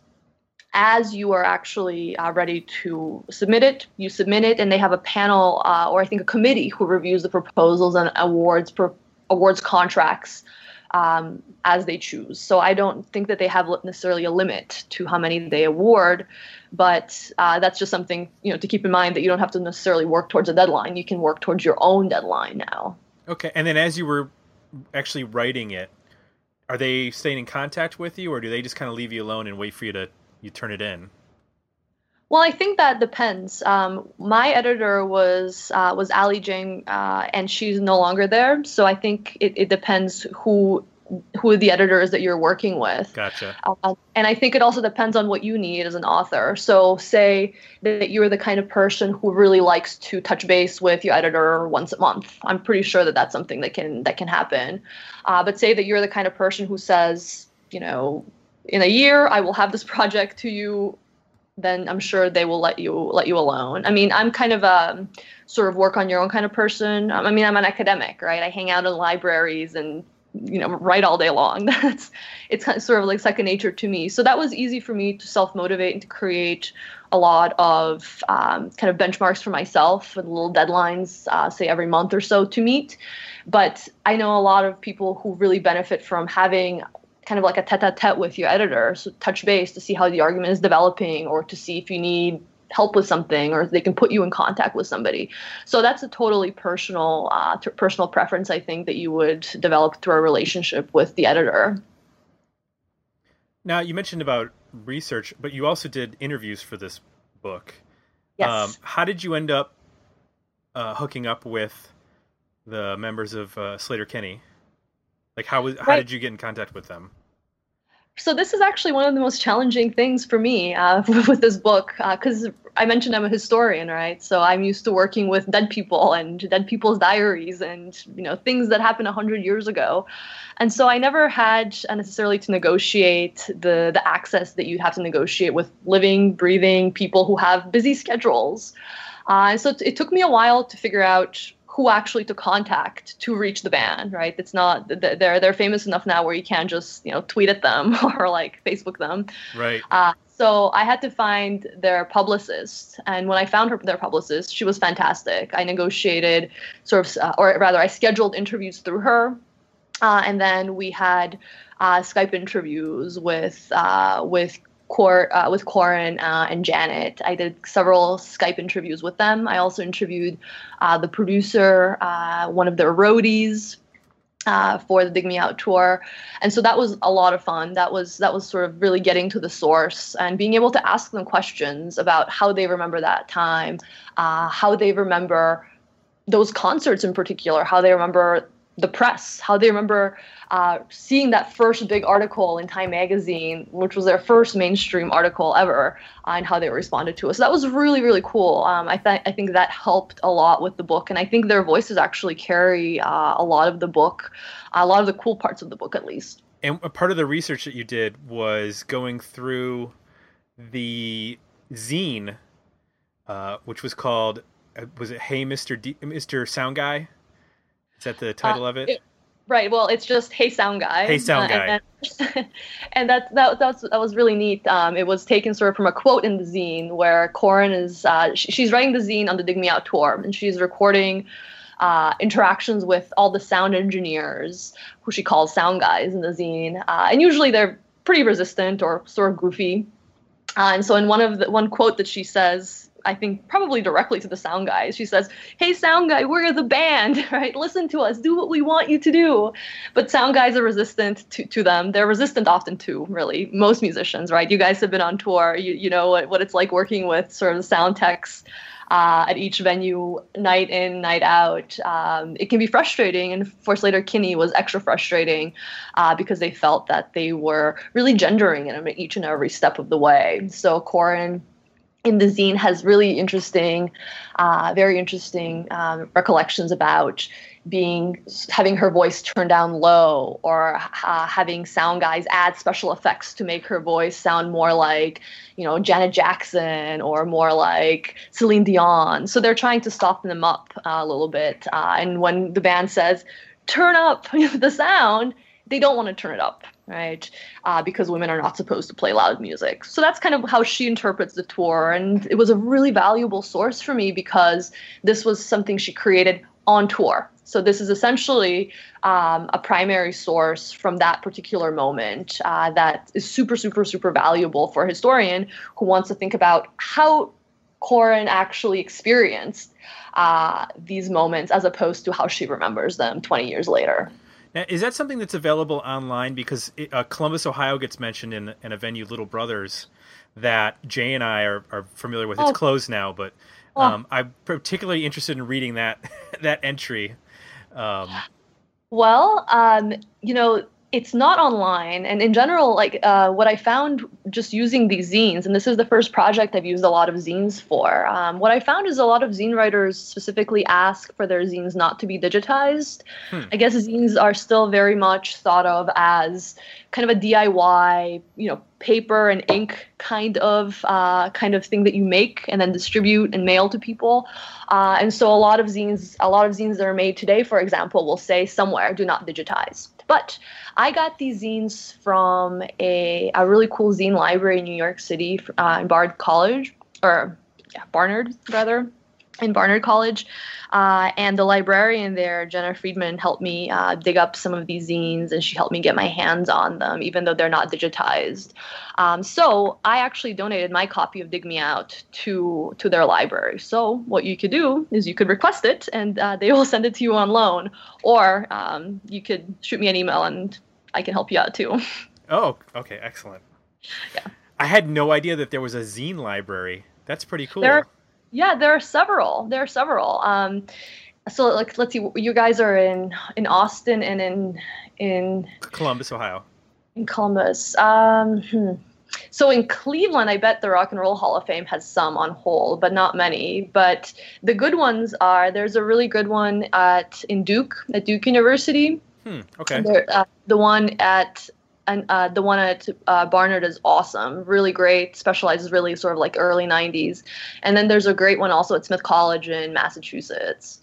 [SPEAKER 4] as you are actually uh, ready to submit it, you submit it, and they have a panel uh, or I think a committee who reviews the proposals and awards pro- awards contracts um, as they choose. So I don't think that they have necessarily a limit to how many they award, but uh, that's just something you know to keep in mind that you don't have to necessarily work towards a deadline. You can work towards your own deadline now.
[SPEAKER 2] Okay, and then as you were actually writing it, are they staying in contact with you, or do they just kind of leave you alone and wait for you to you turn it in?
[SPEAKER 4] Well, I think that depends. Um, my editor was uh, was Ally-Jane, uh, and she's no longer there. So I think it, it depends who who the editor is that you're working with.
[SPEAKER 2] Gotcha.
[SPEAKER 4] Uh, and I think it also depends on what you need as an author. So say that you're the kind of person who really likes to touch base with your editor once a month. I'm pretty sure that that's something that can that can happen. Uh, but say that you're the kind of person who says, you know, in a year I will have this project to you then I'm sure they will let you let you alone. I mean, I'm kind of a sort of work on your own kind of person. Um, I mean, I'm an academic, right? I hang out in libraries and you know write all day long. That's it's kind of sort of like second nature to me. So that was easy for me to self motivate and to create a lot of um, kind of benchmarks for myself with little deadlines, uh, say every month or so to meet. But I know a lot of people who really benefit from having kind of like a tete-a-tete with your editor so touch base to see how the argument is developing or to see if you need help with something or they can put you in contact with somebody. So that's a totally personal uh, t- personal preference i think that you would develop through a relationship with the editor.
[SPEAKER 2] Now you mentioned about research but you also did interviews for this book.
[SPEAKER 4] Yes. Um,
[SPEAKER 2] how did you end up uh, hooking up with the members of uh, Sleater-Kinney like how was how right. did you get in contact with them?
[SPEAKER 4] So this is actually one of the most challenging things for me uh, with this book because uh, I mentioned I'm a historian, right? So I'm used to working with dead people and dead people's diaries and you know things that happened hundred years ago, and so I never had necessarily to negotiate the the access that you have to negotiate with living, breathing people who have busy schedules. Uh, so it took me a while to figure out who actually to contact to reach the band, right? It's not they're they're famous enough now where you can't just you know tweet at them or like Facebook them,
[SPEAKER 2] right?
[SPEAKER 4] Uh, so I had to find their publicist, and when I found her their publicist, she was fantastic. I negotiated sort of, uh, or rather, I scheduled interviews through her, uh, and then we had uh, Skype interviews with uh, with Cor- uh, with Corin uh, and Janet. I did several Skype interviews with them. I also interviewed uh, the producer, uh, one of their roadies. Uh, for the Dig Me Out tour, and so that was a lot of fun. That was that was sort of really getting to the source and being able to ask them questions about how they remember that time, uh, how they remember those concerts in particular, how they remember the press, how they remember uh, seeing that first big article in Time Magazine, which was their first mainstream article ever, uh, and how they responded to it. So that was really, really cool. Um, I, th- I think that helped a lot with the book, and I think their voices actually carry uh, a lot of the book, a lot of the cool parts of the book, at least.
[SPEAKER 2] And a part of the research that you did was going through the zine, uh, which was called, uh, was it Hey Mister D- Mister Sound Guy? Is that the title of it?
[SPEAKER 4] it- Right. Well, it's just "Hey Sound Guy."
[SPEAKER 2] Hey Sound
[SPEAKER 4] uh, and then- and that that that was, that was really neat. Um, it was taken sort of from a quote in the zine where Corin is uh, sh- she's writing the zine on the Dig Me Out tour, and she's recording uh, interactions with all the sound engineers who she calls sound guys in the zine, uh, and usually they're pretty resistant or sort of goofy. Uh, and so in one of the one quote that she says, I think probably directly to the sound guys, she says, "Hey sound guy, we're the band, right? Listen to us, do what we want you to do." But sound guys are resistant to, to them. They're resistant often to really most musicians, right? You guys have been on tour. You you know what, what it's like working with sort of the sound techs. Uh, at each venue, night in, night out, um, it can be frustrating. And for Sleater-Kinney was extra frustrating uh, because they felt that they were really gendering in at each and every step of the way. So Corin in the zine has really interesting, uh, very interesting um, recollections about being having her voice turned down low or uh, having sound guys add special effects to make her voice sound more like you know janet jackson or more like celine dion. So they're trying to soften them up uh, a little bit uh, and when the band says turn up the sound they don't want to turn it up right? Uh, because women are not supposed to play loud music. So that's kind of how she interprets the tour. And it was a really valuable source for me because this was something she created on tour. So this is essentially um, a primary source from that particular moment uh, that is super, super, super valuable for a historian who wants to think about how Corin actually experienced uh, these moments as opposed to how she remembers them 20 years later.
[SPEAKER 2] Now, is that something that's available online? Because it, uh, Columbus, Ohio gets mentioned in, in a venue, Little Brothers, that Jay and I are, are familiar with. It's
[SPEAKER 4] Oh.
[SPEAKER 2] closed now, but
[SPEAKER 4] Oh.
[SPEAKER 2] um, I'm particularly interested in reading that that entry. Um,
[SPEAKER 4] Well, um, you know, it's not online, and in general, like uh, what I found just using these zines, and this is the first project I've used a lot of zines for. Um, what I found is a lot of zine writers specifically ask for their zines not to be digitized.
[SPEAKER 2] Hmm.
[SPEAKER 4] I guess zines are still very much thought of as kind of a DIY, you know, paper and ink kind of uh, kind of thing that you make and then distribute and mail to people. Uh, and so a lot of zines, a lot of zines that are made today, for example, will say somewhere "do not digitize." But I got these zines from a, a really cool zine library in New York City, uh, in Bard College, or yeah, Barnard rather, in Barnard College. Uh, and the librarian there, Jenna Freedman, helped me uh, dig up some of these zines, and she helped me get my hands on them, even though they're not digitized. Um, so I actually donated my copy of Dig Me Out to to their library. So what you could do is you could request it, and uh, they will send it to you on loan, or um, you could shoot me an email, and I can help you out too.
[SPEAKER 2] oh, okay, excellent. Yeah. I had no idea that there was a zine library. That's pretty cool.
[SPEAKER 4] There- Yeah, there are several. There are several. Um, so like, let's see. You guys are in in Austin and in in
[SPEAKER 2] Columbus, Ohio.
[SPEAKER 4] in Columbus. Um, hmm. So in Cleveland, I bet the Rock and Roll Hall of Fame has some on hold, but not many. But the good ones are there's a really good one at in Duke at Duke University.
[SPEAKER 2] Hmm. Okay.
[SPEAKER 4] There, uh, the one at and uh, the one at uh, Barnard is awesome, really great. Specializes really sort of like early '90s, and then there's a great one also at Smith College in Massachusetts.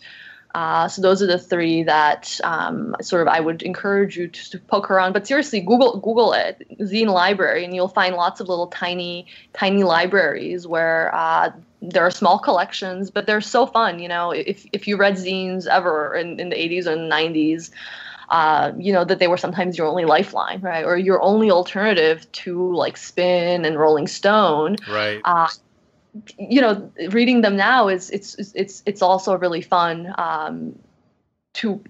[SPEAKER 4] Uh, so those are the three that um, sort of I would encourage you to, to poke around. But seriously, Google Google it, Zine Library, and you'll find lots of little tiny tiny libraries where uh, there are small collections, but they're so fun. You know, if if you read zines ever in, in the 80s or 90s, uh, you know that they were sometimes your only lifeline, right, or your only alternative to like Spin and Rolling Stone.
[SPEAKER 2] Right.
[SPEAKER 4] Uh, you know, reading them now is it's it's it's also really fun um, to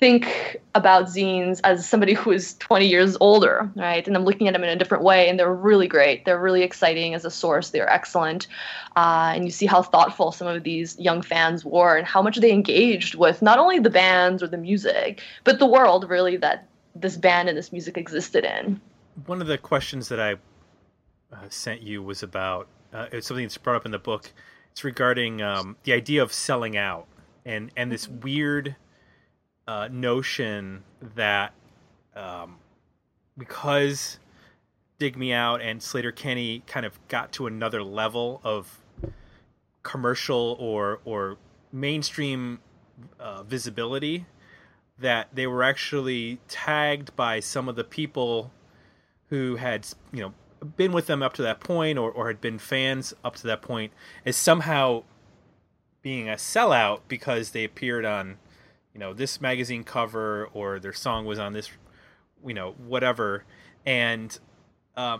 [SPEAKER 4] think about zines as somebody who is 20 years older, right? And I'm looking at them in a different way, and they're really great. They're really exciting as a source. They're excellent, uh, and you see how thoughtful some of these young fans were, and how much they engaged with not only the bands or the music, but the world really that this band and this music existed in.
[SPEAKER 2] One of the questions that I uh, sent you was about uh, it's something that's brought up in the book. It's regarding um, the idea of selling out and and this weird uh, notion that um, because Dig Me Out and Sleater-Kinney kind of got to another level of commercial or or mainstream uh, visibility that they were actually tagged by some of the people who had you know been with them up to that point or, or had been fans up to that point as somehow being a sellout because they appeared on you know this magazine cover or their song was on this you know whatever. And uh,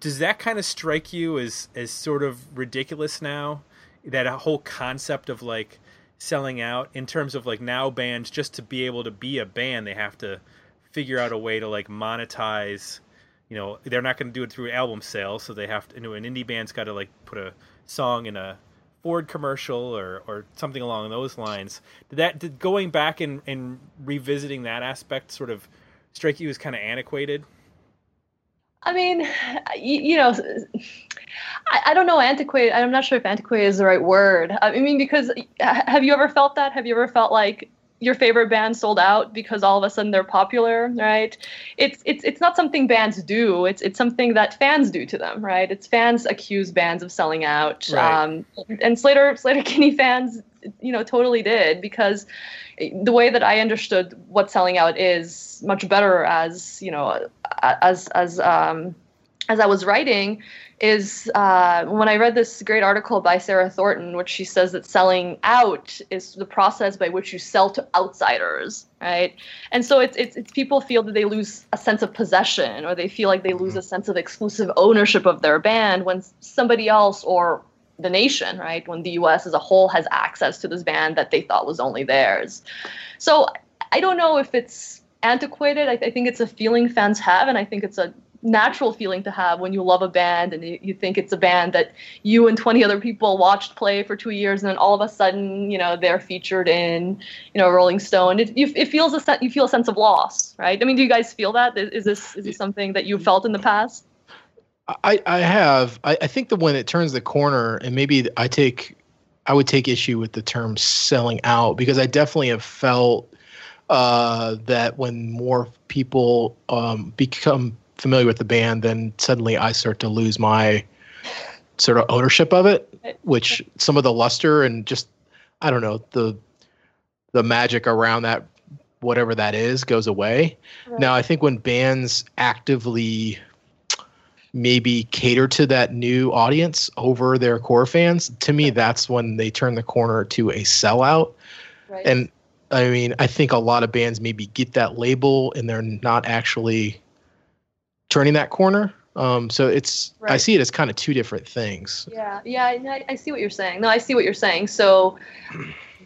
[SPEAKER 2] does that kind of strike you as as sort of ridiculous now? That whole concept of like selling out in terms of like now bands just to be able to be a band they have to figure out a way to like monetize you know they're not going to do it through album sales so they have to you know, an indie band's got to like put a song in a Ford commercial or, or something along those lines. Did that did going back and, and revisiting that aspect sort of strike you as kind of antiquated?
[SPEAKER 4] I mean, you, you know, I, I, don't know antiquated. I'm not sure if antiquated is the right word. I mean, because have you ever felt that? Have you ever felt like your favorite band sold out because all of a sudden they're popular, right? It's it's it's not something bands do. It's it's something that fans do to them, right? It's fans accuse bands of selling out.
[SPEAKER 2] Right.
[SPEAKER 4] Um, and Sleater Slater Kinney fans, you know, totally did because the way that I understood what selling out is much better as you know as as um, as I was writing is uh, when I read this great article by Sarah Thornton, which she says that selling out is the process by which you sell to outsiders, right? And so it's, it's, it's people feel that they lose a sense of possession or they feel like they lose mm-hmm. a sense of exclusive ownership of their band when somebody else or the nation, right, when the US as a whole has access to this band that they thought was only theirs. So I don't know if it's antiquated. I, th- I think it's a feeling fans have, and I think it's a natural feeling to have when you love a band and you, you, think it's a band that you and 20 other people watched play for two years and then all of a sudden you know they're featured in you know rolling stone. It, you, it feels a set you feel a sense of loss right? I mean do you guys feel that? Is this is this something that you felt in the past?
[SPEAKER 3] I i have. I, I think that when it turns the corner and maybe i take i would take issue with the term selling out because i definitely have felt uh, that when more people um, become familiar with the band, then suddenly I start to lose my sort of ownership of it, which some of the luster and just I don't know the the magic around that whatever that is goes away. Right. Now I think when bands actively maybe cater to that new audience over their core fans, to me that's when they turn the corner to a sellout. Right. And I mean, I think a lot of bands maybe get that label and they're not actually turning that corner. Um, so it's right. I see it as kind of two different things.
[SPEAKER 4] Yeah, yeah, I, I see what you're saying. No, I see what you're saying. So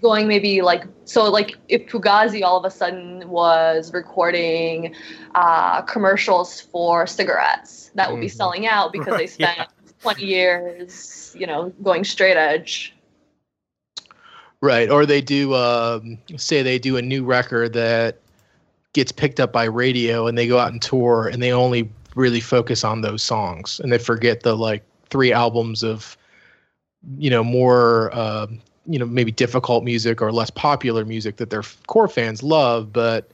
[SPEAKER 4] going maybe like so like if Fugazi all of a sudden was recording uh, commercials for cigarettes that would mm-hmm. be selling out because they spent yeah. 20 years, you know, going straight edge.
[SPEAKER 3] Right, or they do um, say they do a new record that gets picked up by radio and they go out and tour and they only really focus on those songs and they forget the like three albums of you know more uh, you know maybe difficult music or less popular music that their core fans love but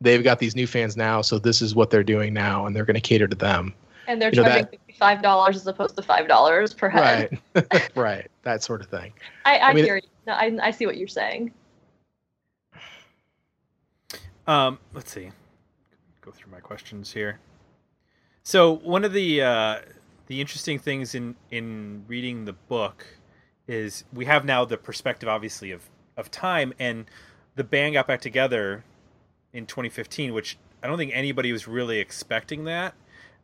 [SPEAKER 3] they've got these new fans now so this is what they're doing now and they're going to cater to them.
[SPEAKER 4] And they're you charging five dollars as opposed to five dollars per
[SPEAKER 3] head. Right. Right. That sort of thing.
[SPEAKER 4] I, I, I mean, hear you. No, I, I see what you're saying
[SPEAKER 2] um, let's see. Go through my questions here. So one of the uh, the interesting things in in reading the book is we have now the perspective, obviously, of of time, and the band got back together in 2015, which I don't think anybody was really expecting that.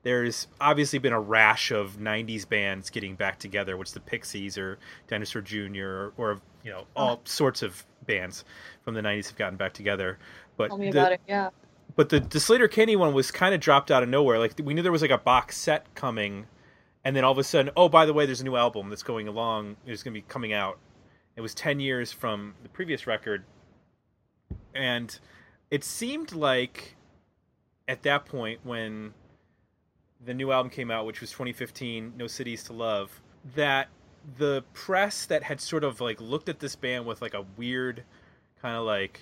[SPEAKER 2] There's obviously been a rash of 90s bands getting back together, which the Pixies or Dinosaur Jr. or, or you know all
[SPEAKER 4] Uh-huh.
[SPEAKER 2] sorts of bands from the 90s have gotten back together. But
[SPEAKER 4] Tell me
[SPEAKER 2] the-
[SPEAKER 4] about it. Yeah.
[SPEAKER 2] but the, the Sleater-Kinney one was kind of dropped out of nowhere. Like we knew there was like a box set coming, and then all of a sudden, oh by the way, there's a new album that's going along. It's going to be coming out. It was ten years from the previous record, and it seemed like at that point when the new album came out, which was 2015, No Cities to Love, that the press that had sort of like looked at this band with like a weird kind of like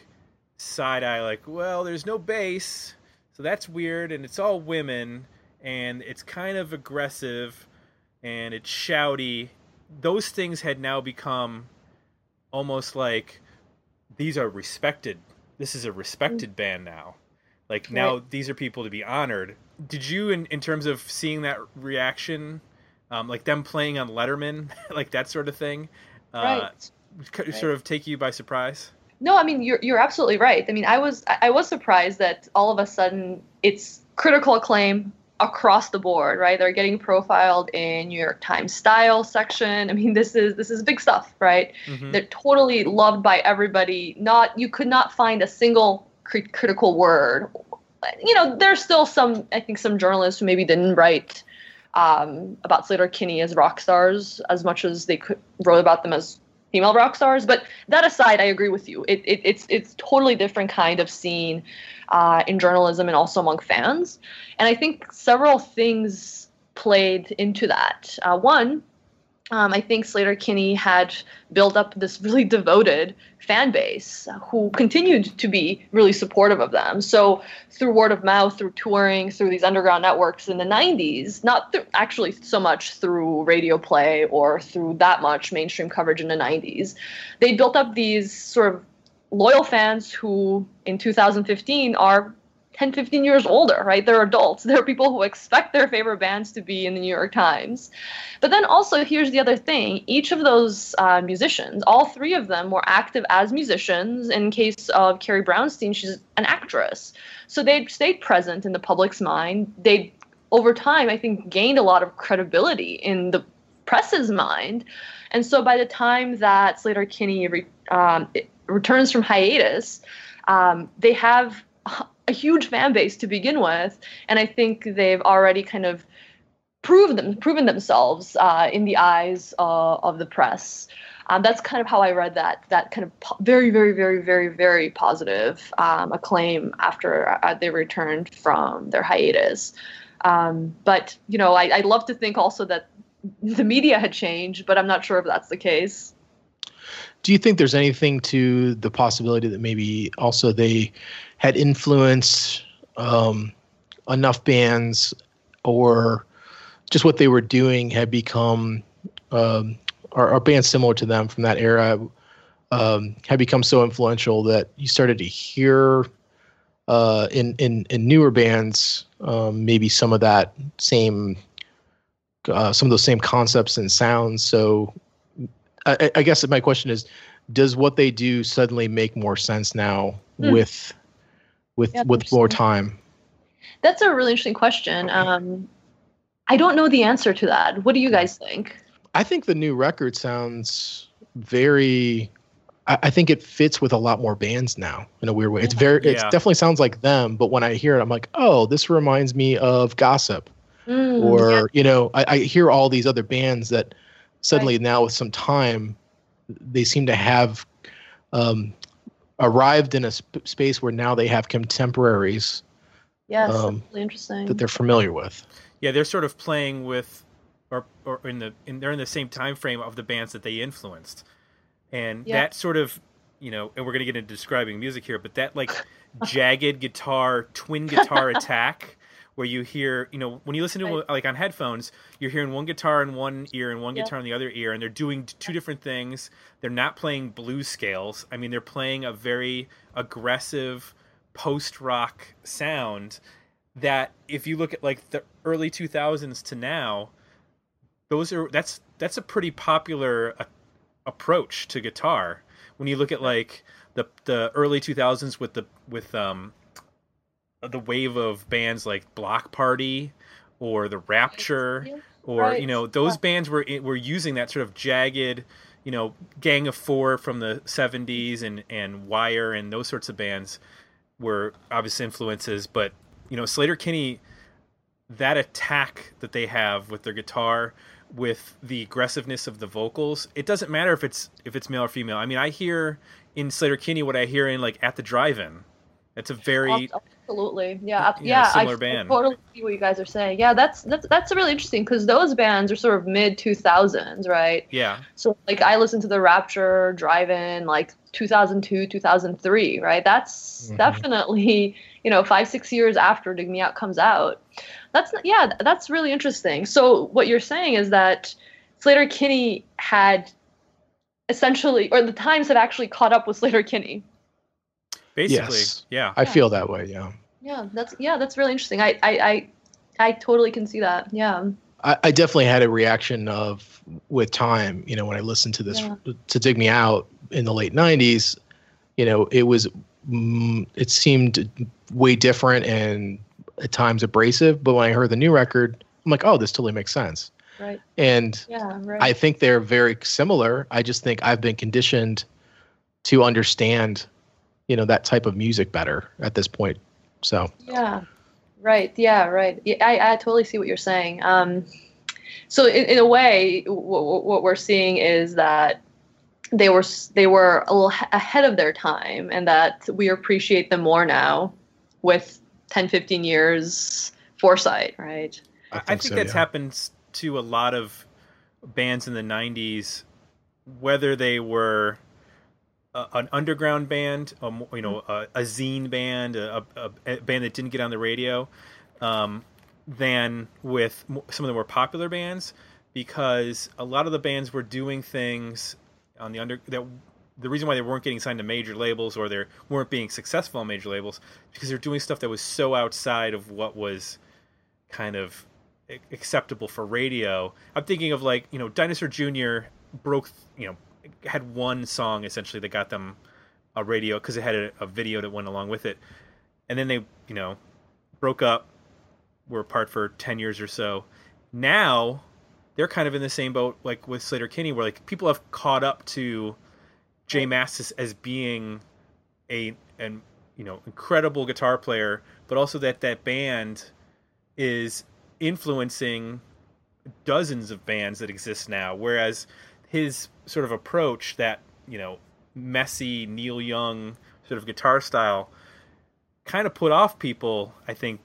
[SPEAKER 2] side eye like well there's no bass so that's weird and it's all women and it's kind of aggressive and it's shouty. Those things had now become almost like these are respected this is a respected mm. band now. Like now
[SPEAKER 4] Right.
[SPEAKER 2] these are people to be honored. Did you in, in terms of seeing that reaction um, like them playing on letterman like that sort of thing uh,
[SPEAKER 4] right.
[SPEAKER 2] sort of take you by surprise
[SPEAKER 4] No, I mean you're you're absolutely right. I mean, I was I was surprised that all of a sudden it's critical acclaim across the board, right? They're getting profiled in New York Times style section. I mean, this is this is big stuff, right?
[SPEAKER 2] Mhm.
[SPEAKER 4] They're totally loved by everybody. Not you could not find a single cri- critical word. You know, there's still some I think some journalists who maybe didn't write um, about Sleater-Kinney as rock stars as much as they could wrote about them as female rock stars. But that aside, I agree with you. It, it, it's it's totally different kind of scene uh, in journalism and also among fans. And I think several things played into that. Uh, one, um, I think Sleater-Kinney had built up this really devoted fan base who continued to be really supportive of them. So through word of mouth, through touring, through these underground networks in the 90s, not th- actually so much through radio play or through that much mainstream coverage in the 90s, they built up these sort of loyal fans who in 2015 are 10, 15 years older, right? They're adults. They're people who expect their favorite bands to be in the New York Times. But then also, here's the other thing each of those uh, musicians, all three of them were active as musicians. In case of Carrie Brownstein, she's an actress. So they stayed present in the public's mind. They, over time, I think, gained a lot of credibility in the press's mind. And so by the time that Sleater-Kinney re- um, returns from hiatus, um, they have a huge fan base to begin with, and I think they've already kind of proved them, proven themselves uh, in the eyes uh, of the press. Um, that's kind of how I read that that kind of po- very, very, very, very, very positive um, acclaim after uh, they returned from their hiatus. Um, but you know, I, I'd love to think also that the media had changed, but I'm not sure if that's the case.
[SPEAKER 3] Do you think there's anything to the possibility that maybe also they had influenced um, enough bands or just what they were doing had become um, or, or bands similar to them from that era um, had become so influential that you started to hear uh, in, in in newer bands um, maybe some of that same uh, some of those same concepts and sounds. So I, I guess my question is, does what they do suddenly make more sense now
[SPEAKER 4] Hmm.
[SPEAKER 3] with with
[SPEAKER 4] Yeah,
[SPEAKER 3] with more time?
[SPEAKER 4] That's a really interesting question. Um, I don't know the answer to that. What do you guys think?
[SPEAKER 3] I think the new record sounds very. I, I think it fits with a lot more bands now in a weird way. It's very. It
[SPEAKER 2] Yeah.
[SPEAKER 3] definitely sounds like them, but when I hear it, I'm like, oh, this reminds me of Gossip,
[SPEAKER 4] Mm,
[SPEAKER 3] or
[SPEAKER 4] yeah.
[SPEAKER 3] you know, I, I hear all these other bands that suddenly now with some time, they seem to have um, arrived in a sp- space where now they have contemporaries
[SPEAKER 4] yes,
[SPEAKER 3] um,
[SPEAKER 4] really interesting.
[SPEAKER 3] that they're familiar with.
[SPEAKER 2] Yeah, they're sort of playing with, or or in the in they're in the same time frame of the bands that they influenced, and
[SPEAKER 4] Yeah.
[SPEAKER 2] that sort of you know, and we're gonna get into describing music here, but that like jagged guitar, twin guitar attack. Where you hear, you know, when you listen to
[SPEAKER 4] Right.
[SPEAKER 2] like on headphones, you're hearing one guitar in one ear and one
[SPEAKER 4] Yeah.
[SPEAKER 2] guitar in the other ear, and they're doing two different things. They're not playing blues scales. I mean, they're playing a very aggressive post rock sound that if you look at like the early 2000s to now those are that's that's a pretty popular uh, approach to guitar when you look at like the the early 2000s with the with um the wave of bands like Bloc Party or the Rapture or
[SPEAKER 4] Right.
[SPEAKER 2] you know those
[SPEAKER 4] Yeah.
[SPEAKER 2] bands were were using that sort of jagged you know Gang of Four from the 70s and and Wire and those sorts of bands were obvious influences but you know Sleater-Kinney that attack that they have with their guitar with the aggressiveness of the vocals it doesn't matter if it's if it's male or female i mean i hear in Sleater-Kinney what i hear in like at the drive-in it's a very
[SPEAKER 4] Absolutely, yeah,
[SPEAKER 2] Yeah,
[SPEAKER 4] yeah. I,
[SPEAKER 2] similar
[SPEAKER 4] I
[SPEAKER 2] band.
[SPEAKER 4] totally see what you guys are saying. Yeah, that's that's that's really interesting because those bands are sort of mid two thousands, right?
[SPEAKER 2] yeah
[SPEAKER 4] So like I listened to the Rapture Drive-In like 2002, 2003, right? That's
[SPEAKER 3] Mhm.
[SPEAKER 4] definitely you know five six years after Dig Me Out comes out. That's yeah, that's really interesting. So what you're saying is that Sleater-Kinney had essentially, or the Times have actually caught up with Sleater-Kinney.
[SPEAKER 2] Basically
[SPEAKER 3] Yes.
[SPEAKER 2] yeah
[SPEAKER 3] I feel that way. Yeah.
[SPEAKER 4] Yeah, that's yeah, that's really interesting. I I I, I totally can see that. Yeah.
[SPEAKER 3] I, I definitely had a reaction of with time. You know, when I listened to this
[SPEAKER 4] Yeah.
[SPEAKER 3] to dig me out in the late '90s, you know, it was mm, it seemed way different and at times abrasive. But when I heard the new record, I'm like, oh, this totally makes sense.
[SPEAKER 4] Right.
[SPEAKER 3] And
[SPEAKER 4] Yeah. Right.
[SPEAKER 3] I think they're very similar. I just think I've been conditioned to understand, you know, that type of music better at this point. So
[SPEAKER 4] Yeah. Right. Yeah. Right. Yeah, I, I totally see what you're saying. Um, so in, in a way, what, what we're seeing is that they were they were a little h- ahead of their time, and that we appreciate them more now with 10, 15 years foresight. Right.
[SPEAKER 2] i, I
[SPEAKER 3] think
[SPEAKER 2] think
[SPEAKER 3] so,
[SPEAKER 2] that's
[SPEAKER 3] yeah.
[SPEAKER 2] happened to a lot of bands in the 90s whether they were a, an underground band a, you know a, a zine band a, a, a band that didn't get on the radio um, than with some of the more popular bands because a lot of the bands were doing things on the under that the reason why they weren't getting signed to major labels or they weren't being successful on major labels because they're doing stuff that was so outside of what was kind of acceptable for radio. I'm thinking of like you know Dinosaur Jr. broke you know had one song essentially that got them a radio because it had a, a video that went along with it, and then they you know broke up, were apart for ten years or so. Now they're kind of in the same boat like with Sleater-Kinney, where like people have caught up to J Mascis as being a an you know incredible guitar player, but also that that band is influencing dozens of bands that exist now. Whereas his sort of approach, that you know messy Neil Young sort of guitar style, kind of put off people. I think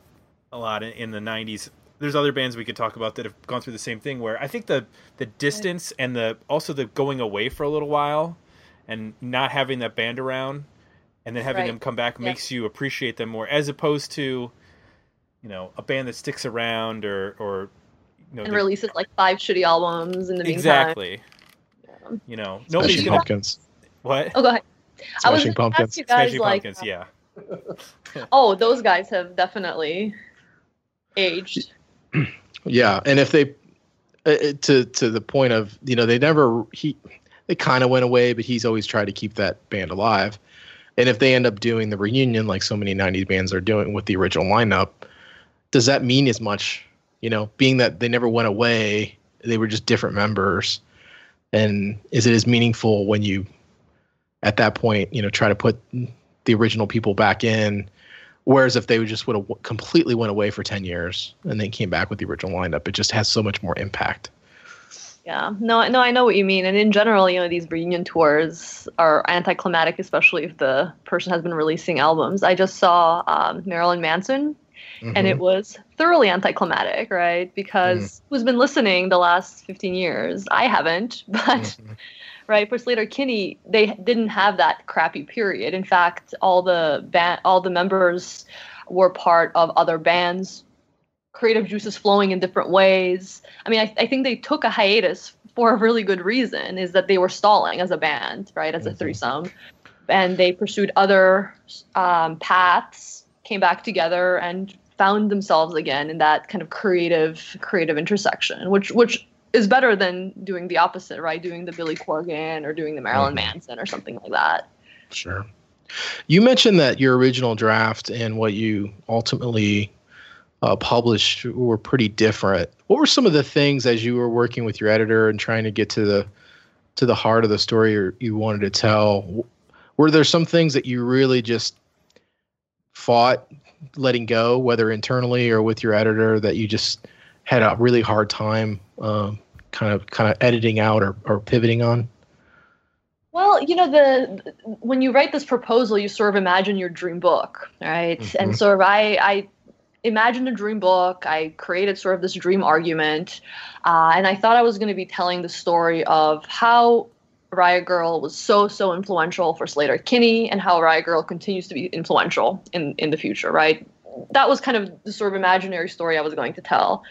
[SPEAKER 2] a lot in, in the '90s. There's other bands we could talk about that have gone through the same thing. Where I think the the distance and the also the going away for a little while and not having that band around and then having
[SPEAKER 4] Right.
[SPEAKER 2] them come back
[SPEAKER 4] Yeah.
[SPEAKER 2] makes you appreciate them more as opposed to you know a band that sticks around or or you know
[SPEAKER 4] And releases like five shitty albums in the meantime.
[SPEAKER 2] exactly. You know nobody's
[SPEAKER 3] Smashing
[SPEAKER 2] gonna
[SPEAKER 3] Pumpkins.
[SPEAKER 2] what
[SPEAKER 4] Oh, go ahead. I was
[SPEAKER 3] Pumpkins.
[SPEAKER 4] ask you guys
[SPEAKER 2] Smashing
[SPEAKER 4] like,
[SPEAKER 2] Pumpkins yeah
[SPEAKER 4] oh, those guys have definitely aged.
[SPEAKER 3] Yeah, and if they uh, uh, to to the point of you know they never he they kind of went away, but he's always tried to keep that band alive. And if they end up doing the reunion like so many '90s bands are doing with the original lineup, does that mean as much? You know, being that they never went away, they were just different members. And is it as meaningful when you, at that point, you know, try to put the original people back in? Whereas if they just would have completely went away for 10 years and then came back with the original lineup, it just has so much more impact.
[SPEAKER 4] Yeah, no, no, I know what you mean. And in general, you know, these reunion tours are anticlimactic, especially if the person has been releasing albums. I just saw um, Marilyn Manson, and
[SPEAKER 3] Mm-hmm.
[SPEAKER 4] it was thoroughly anticlimactic, right? Because
[SPEAKER 3] Mm-hmm.
[SPEAKER 4] who's been listening the last 15 years? I haven't, but
[SPEAKER 3] Mhm.
[SPEAKER 4] right for Sleater-Kinney, they didn't have that crappy period. In fact, all the band, all the members were part of other bands. Creative juices flowing in different ways. I mean, I, I think they took a hiatus for a really good reason. Is that they were stalling as a band, right, as a
[SPEAKER 3] Mhm.
[SPEAKER 4] threesome, and they pursued other um, paths, came back together, and found themselves again in that kind of creative, creative intersection, which which is better than doing the opposite, right? Doing the Billy Corgan or doing the Marilyn
[SPEAKER 3] Mhm.
[SPEAKER 4] Manson or something like that.
[SPEAKER 3] Sure. You mentioned that your original draft and what you ultimately uh, published were pretty different. What were some of the things as you were working with your editor and trying to get to the to the heart of the story you wanted to tell? Were there some things that you really just fought letting go, whether internally or with your editor, that you just had a really hard time um, kind of kind of editing out or, or pivoting on?
[SPEAKER 4] Well, you know, the when you write this proposal, you sort of imagine your dream book, right? Mm-hmm. And sort of I, I imagined a dream book. I created sort of this dream argument, uh, and I thought I was going to be telling the story of how Riot Grrrl was so so influential for Sleater-Kinney and how Riot Grrrl continues to be influential in in the future, right? That was kind of the sort of imaginary story I was going to tell.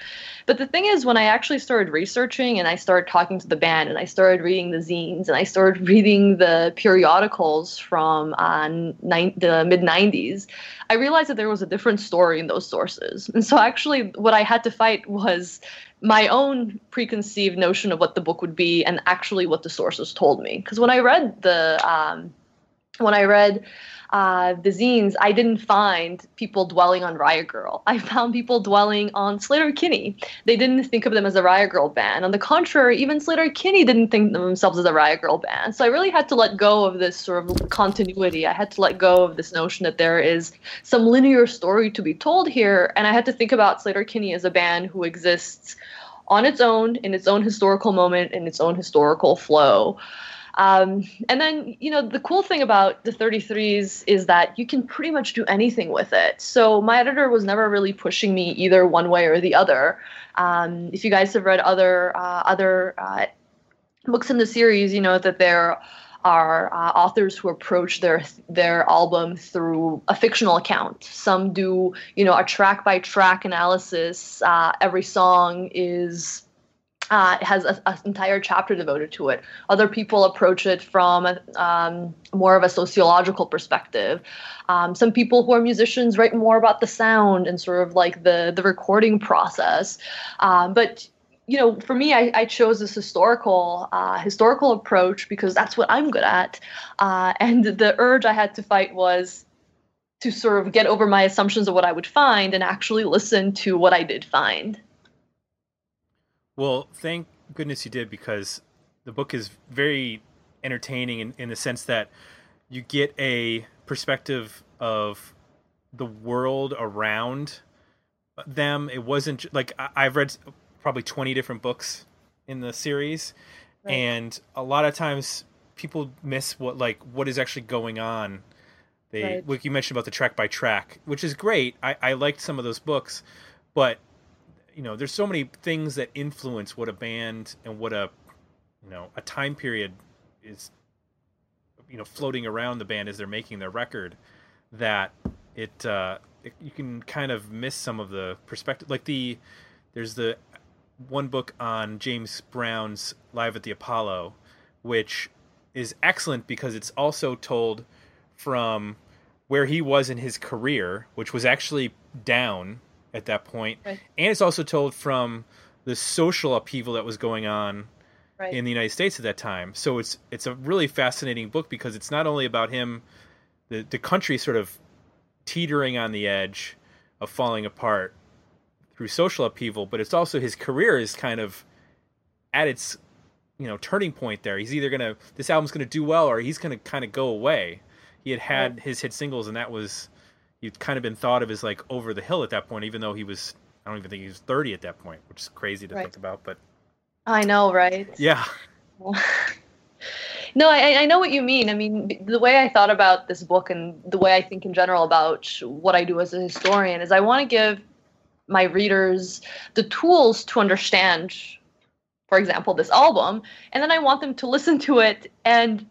[SPEAKER 4] But the thing is, when I actually started researching and I started talking to the band and I started reading the zines and I started reading the periodicals from uh, ni- the mid 90s, I realized that there was a different story in those sources. And so, actually, what I had to fight was my own preconceived notion of what the book would be and actually what the sources told me. Because when I read the, um, when I read uh, the zines, I didn't find people dwelling on Riot Grrrl. I found people dwelling on Sleater-Kinney. They didn't think of them as a Riot Grrrl band. On the contrary, even Sleater-Kinney didn't think of themselves as a Riot Grrrl band. So I really had to let go of this sort of continuity. I had to let go of this notion that there is some linear story to be told here, and I had to think about Sleater-Kinney as a band who exists on its own, in its own historical moment, in its own historical flow. Um, and then, you know, the cool thing about the 33s is that you can pretty much do anything with it. So my editor was never really pushing me either one way or the other. Um, if you guys have read other uh, other uh, books in the series, you know that there are uh, authors who approach their their album through a fictional account. Some do, you know, a track by track analysis. Uh, every song is uh, has an entire chapter devoted to it. Other people approach it from um, more of a sociological perspective. Um, some people who are musicians write more about the sound and sort of like the the recording process. Um, but you know, for me, I, I chose this historical uh, historical approach because that's what I'm good at. Uh, and the urge I had to fight was to sort of get over my assumptions of what I would find and actually listen to what I did find.
[SPEAKER 2] Well, thank goodness you did because the book is very entertaining in, in the sense that you get a perspective of the world around them. It wasn't like I, have read probably 20 different books in the series, right. and a lot of times people miss what like what is actually going on. They right. like you mentioned about the track by track, which is great. I, I liked some of those books, but you know, there's so many things that influence what a band and what a you know a time period is you know floating around the band as they're making their record that it, uh, it you can kind of miss some of the perspective like the there's the one book on James Brown's Live at the Apollo which is excellent because it's also told from where he was in his career which was actually down at that point. Right. and it's also told from the social upheaval that was going on right. in the United States at that time. So it's it's a really fascinating book because it's not only about him, the the country sort of teetering on the edge of falling apart through social upheaval, but it's also his career is kind of at its you know turning point there. He's either gonna this album's gonna do well or he's gonna kind of go away. He had had right. his hit singles and that was he'd kind of been thought of as like over the hill at that point, even though he was I don't even think he was 30 at that point, which is crazy to right. think about. But
[SPEAKER 4] I know, right?
[SPEAKER 2] Yeah.
[SPEAKER 4] no, I, I know what you mean. I mean, the way I thought about this book and the way I think in general about what I do as a historian is I want to give my readers the tools to understand, for example, this album, and then I want them to listen to it and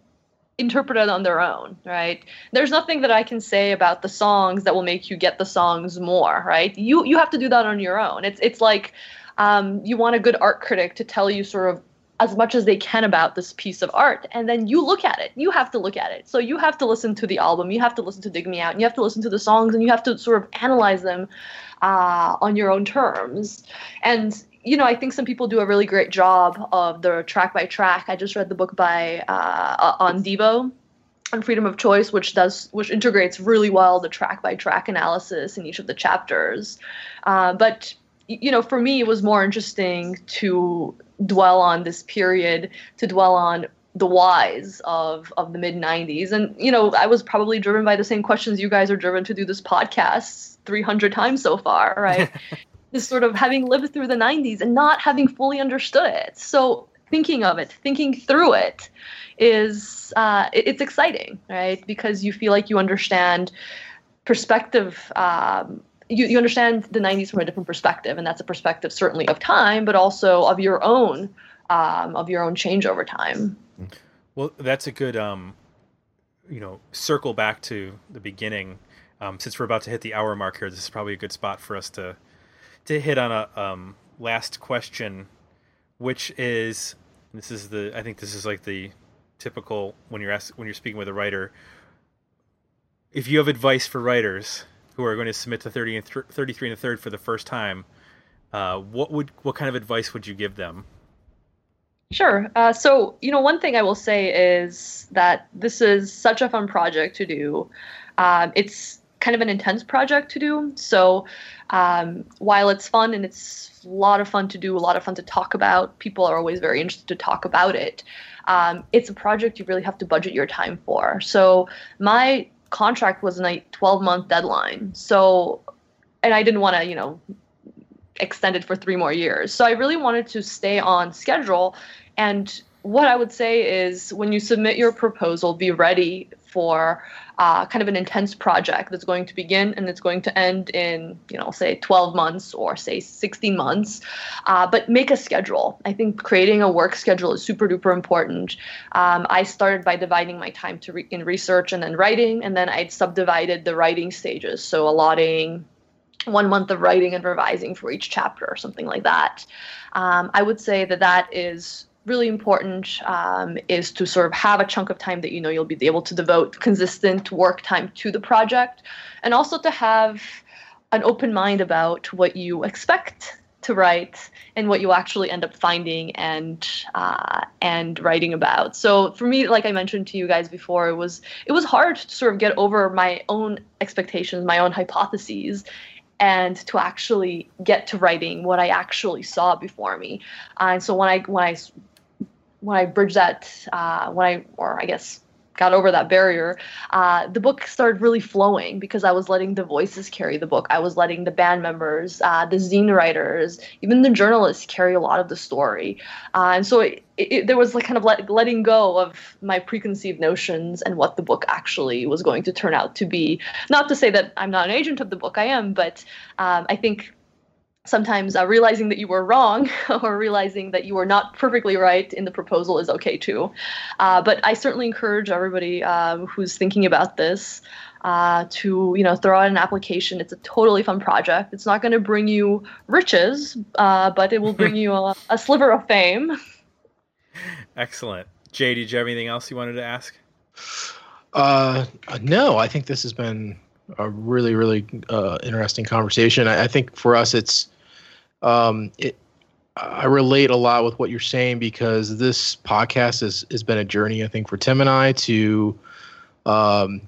[SPEAKER 4] interpret it on their own, right? There's nothing that I can say about the songs that will make you get the songs more, right? You you have to do that on your own. It's it's like um, you want a good art critic to tell you sort of as much as they can about this piece of art and then you look at it you have to look at it so you have to listen to the album you have to listen to dig me out and you have to listen to the songs and you have to sort of analyze them uh, on your own terms and you know, I think some people do a really great job of the track by track. I just read the book by uh, on Devo, and freedom of choice which does which integrates really well the track by track analysis in each of the chapters. Uh, but you know for me it was more interesting to dwell on this period to dwell on the whys of of the mid 90s and you know i was probably driven by the same questions you guys are driven to do this podcast 300 times so far right this sort of having lived through the 90s and not having fully understood it so thinking of it thinking through it is uh, it's exciting, right? Because you feel like you understand perspective. Um, you, you understand the 90s from a different perspective, and that's a perspective certainly of time, but also of your own um, of your own change over time.
[SPEAKER 2] Well, that's a good um, you know circle back to the beginning. Um, since we're about to hit the hour mark here, this is probably a good spot for us to to hit on a um, last question, which is this is the I think this is like the typical when you're asked, when you're speaking with a writer. If you have advice for writers who are going to submit to 30 and th- 33 and a third for the first time, uh, what would what kind of advice would you give them?
[SPEAKER 4] Sure. Uh, so you know, one thing I will say is that this is such a fun project to do. Um, it's kind of an intense project to do. So um, while it's fun and it's a lot of fun to do, a lot of fun to talk about, people are always very interested to talk about it um, it's a project you really have to budget your time for. So my contract was a 12 month deadline. So, and I didn't want to, you know, extend it for three more years. So I really wanted to stay on schedule. And what I would say is when you submit your proposal, be ready for uh, kind of an intense project that's going to begin and it's going to end in, you know, say 12 months or say 16 months. Uh, but make a schedule. I think creating a work schedule is super duper important. Um, I started by dividing my time to re- in research and then writing, and then I'd subdivided the writing stages. So allotting one month of writing and revising for each chapter or something like that. Um, I would say that that is really important um, is to sort of have a chunk of time that you know you'll be able to devote consistent work time to the project and also to have an open mind about what you expect to write and what you actually end up finding and uh, and writing about. So for me, like I mentioned to you guys before, it was it was hard to sort of get over my own expectations, my own hypotheses, and to actually get to writing what I actually saw before me. Uh, and so when I when I when I bridged that, uh, when I, or I guess got over that barrier, uh, the book started really flowing because I was letting the voices carry the book. I was letting the band members, uh, the zine writers, even the journalists carry a lot of the story. Uh, and so it, it, there was like kind of let, letting go of my preconceived notions and what the book actually was going to turn out to be. Not to say that I'm not an agent of the book, I am, but um, I think sometimes uh, realizing that you were wrong or realizing that you were not perfectly right in the proposal is okay too. Uh, but I certainly encourage everybody uh, who's thinking about this uh, to you know throw out an application. It's a totally fun project. It's not going to bring you riches, uh, but it will bring you a, a, sliver of fame.
[SPEAKER 2] Excellent, Jay. Did you have anything else you wanted to ask?
[SPEAKER 3] Uh, no, I think this has been a really really uh, interesting conversation. I, I, think for us it's um, it. I relate a lot with what you're saying because this podcast has has been a journey. I think for Tim and I to um,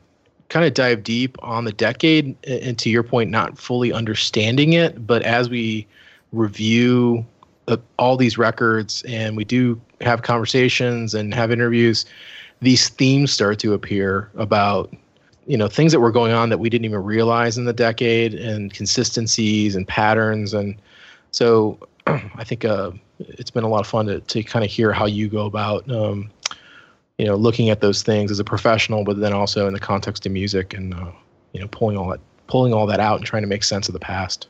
[SPEAKER 3] kind of dive deep on the decade, and to your point, not fully understanding it, but as we review uh, all these records and we do have conversations and have interviews, these themes start to appear about you know things that were going on that we didn't even realize in the decade and consistencies and patterns. And so i think uh, it's been a lot of fun to, to kind of hear how you go about um, you know looking at those things as a professional but then also in the context of music and uh, you know pulling all that pulling all that out and trying to make sense of the past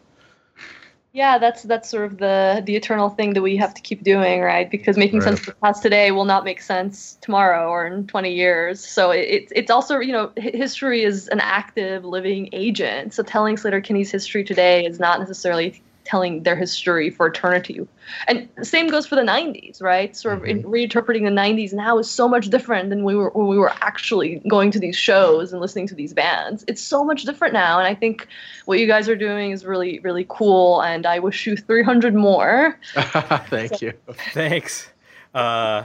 [SPEAKER 4] yeah, that's that's sort of the the eternal thing that we have to keep doing, right? Because making right. sense of the past today will not make sense tomorrow or in 20 years. So it's it's also you know history is an active living agent. So telling Sleater-Kinney's history today is not necessarily telling their history for eternity. And same goes for the 90s, right? Sort of mm-hmm. reinterpreting the 90s now is so much different than we were when we were actually going to these shows and listening to these bands. It's so much different now, and I think what you guys are doing is really really cool. And I wish you 300 more.
[SPEAKER 3] Thank so. you.
[SPEAKER 2] Thanks. Uh,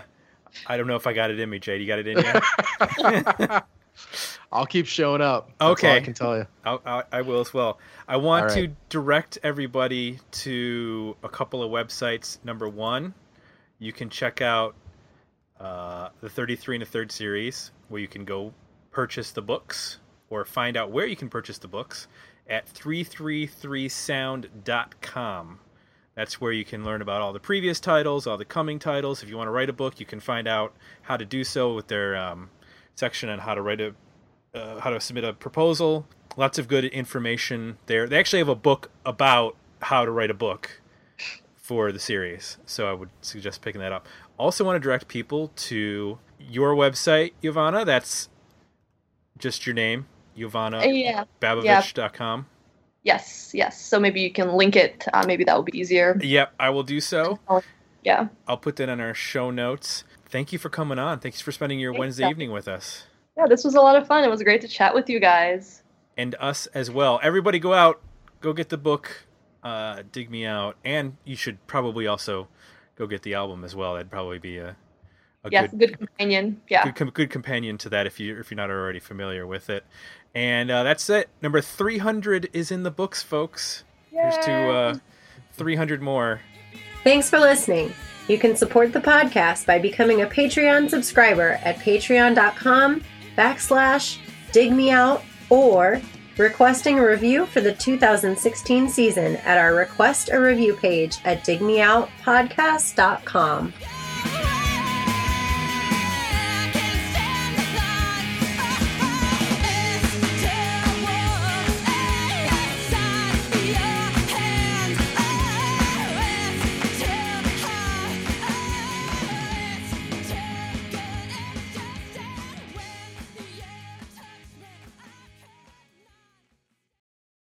[SPEAKER 2] I don't know if I got it in me, Jade. You got it in yet?
[SPEAKER 3] I'll keep showing up.
[SPEAKER 2] Okay.
[SPEAKER 3] I can tell you.
[SPEAKER 2] I'll, I, I will as well. I want
[SPEAKER 3] right.
[SPEAKER 2] to direct everybody to a couple of websites. Number one, you can check out uh, the 33 and a third series, where you can go purchase the books or find out where you can purchase the books at 333sound.com. That's where you can learn about all the previous titles, all the coming titles. If you want to write a book, you can find out how to do so with their um, section on how to write a uh, how to submit a proposal. Lots of good information there. They actually have a book about how to write a book for the series, so I would suggest picking that up. Also, want to direct people to your website, Jovana. That's just your name,
[SPEAKER 4] yeah.
[SPEAKER 2] JovanaBabovic.com.
[SPEAKER 4] Yes. Yes. So maybe you can link it. Uh, maybe that will be easier.
[SPEAKER 2] Yep, I will do so.
[SPEAKER 4] Yeah.
[SPEAKER 2] I'll put that in our show notes. Thank you for coming on. Thanks for spending your
[SPEAKER 4] Thanks,
[SPEAKER 2] Wednesday
[SPEAKER 4] Jeff.
[SPEAKER 2] evening with us.
[SPEAKER 4] Yeah. This was a lot of fun. It was great to chat with you guys.
[SPEAKER 2] and us as well. Everybody go out, go get the book, uh, Dig Me Out, and you should probably also go get the album as well. That'd probably be a, a
[SPEAKER 4] yes.
[SPEAKER 2] good,
[SPEAKER 4] Good, companion. Yeah.
[SPEAKER 2] good com- good companion to that if you if you're not already familiar with it. And uh, that's it. Number 300 is in the books, folks. Here's to uh, 300 more.
[SPEAKER 1] Thanks for listening. You can support the podcast by becoming a Patreon subscriber at patreon.com backslash dig me out or requesting a review for the 2016 season at our request a review page at digmeoutpodcast.com.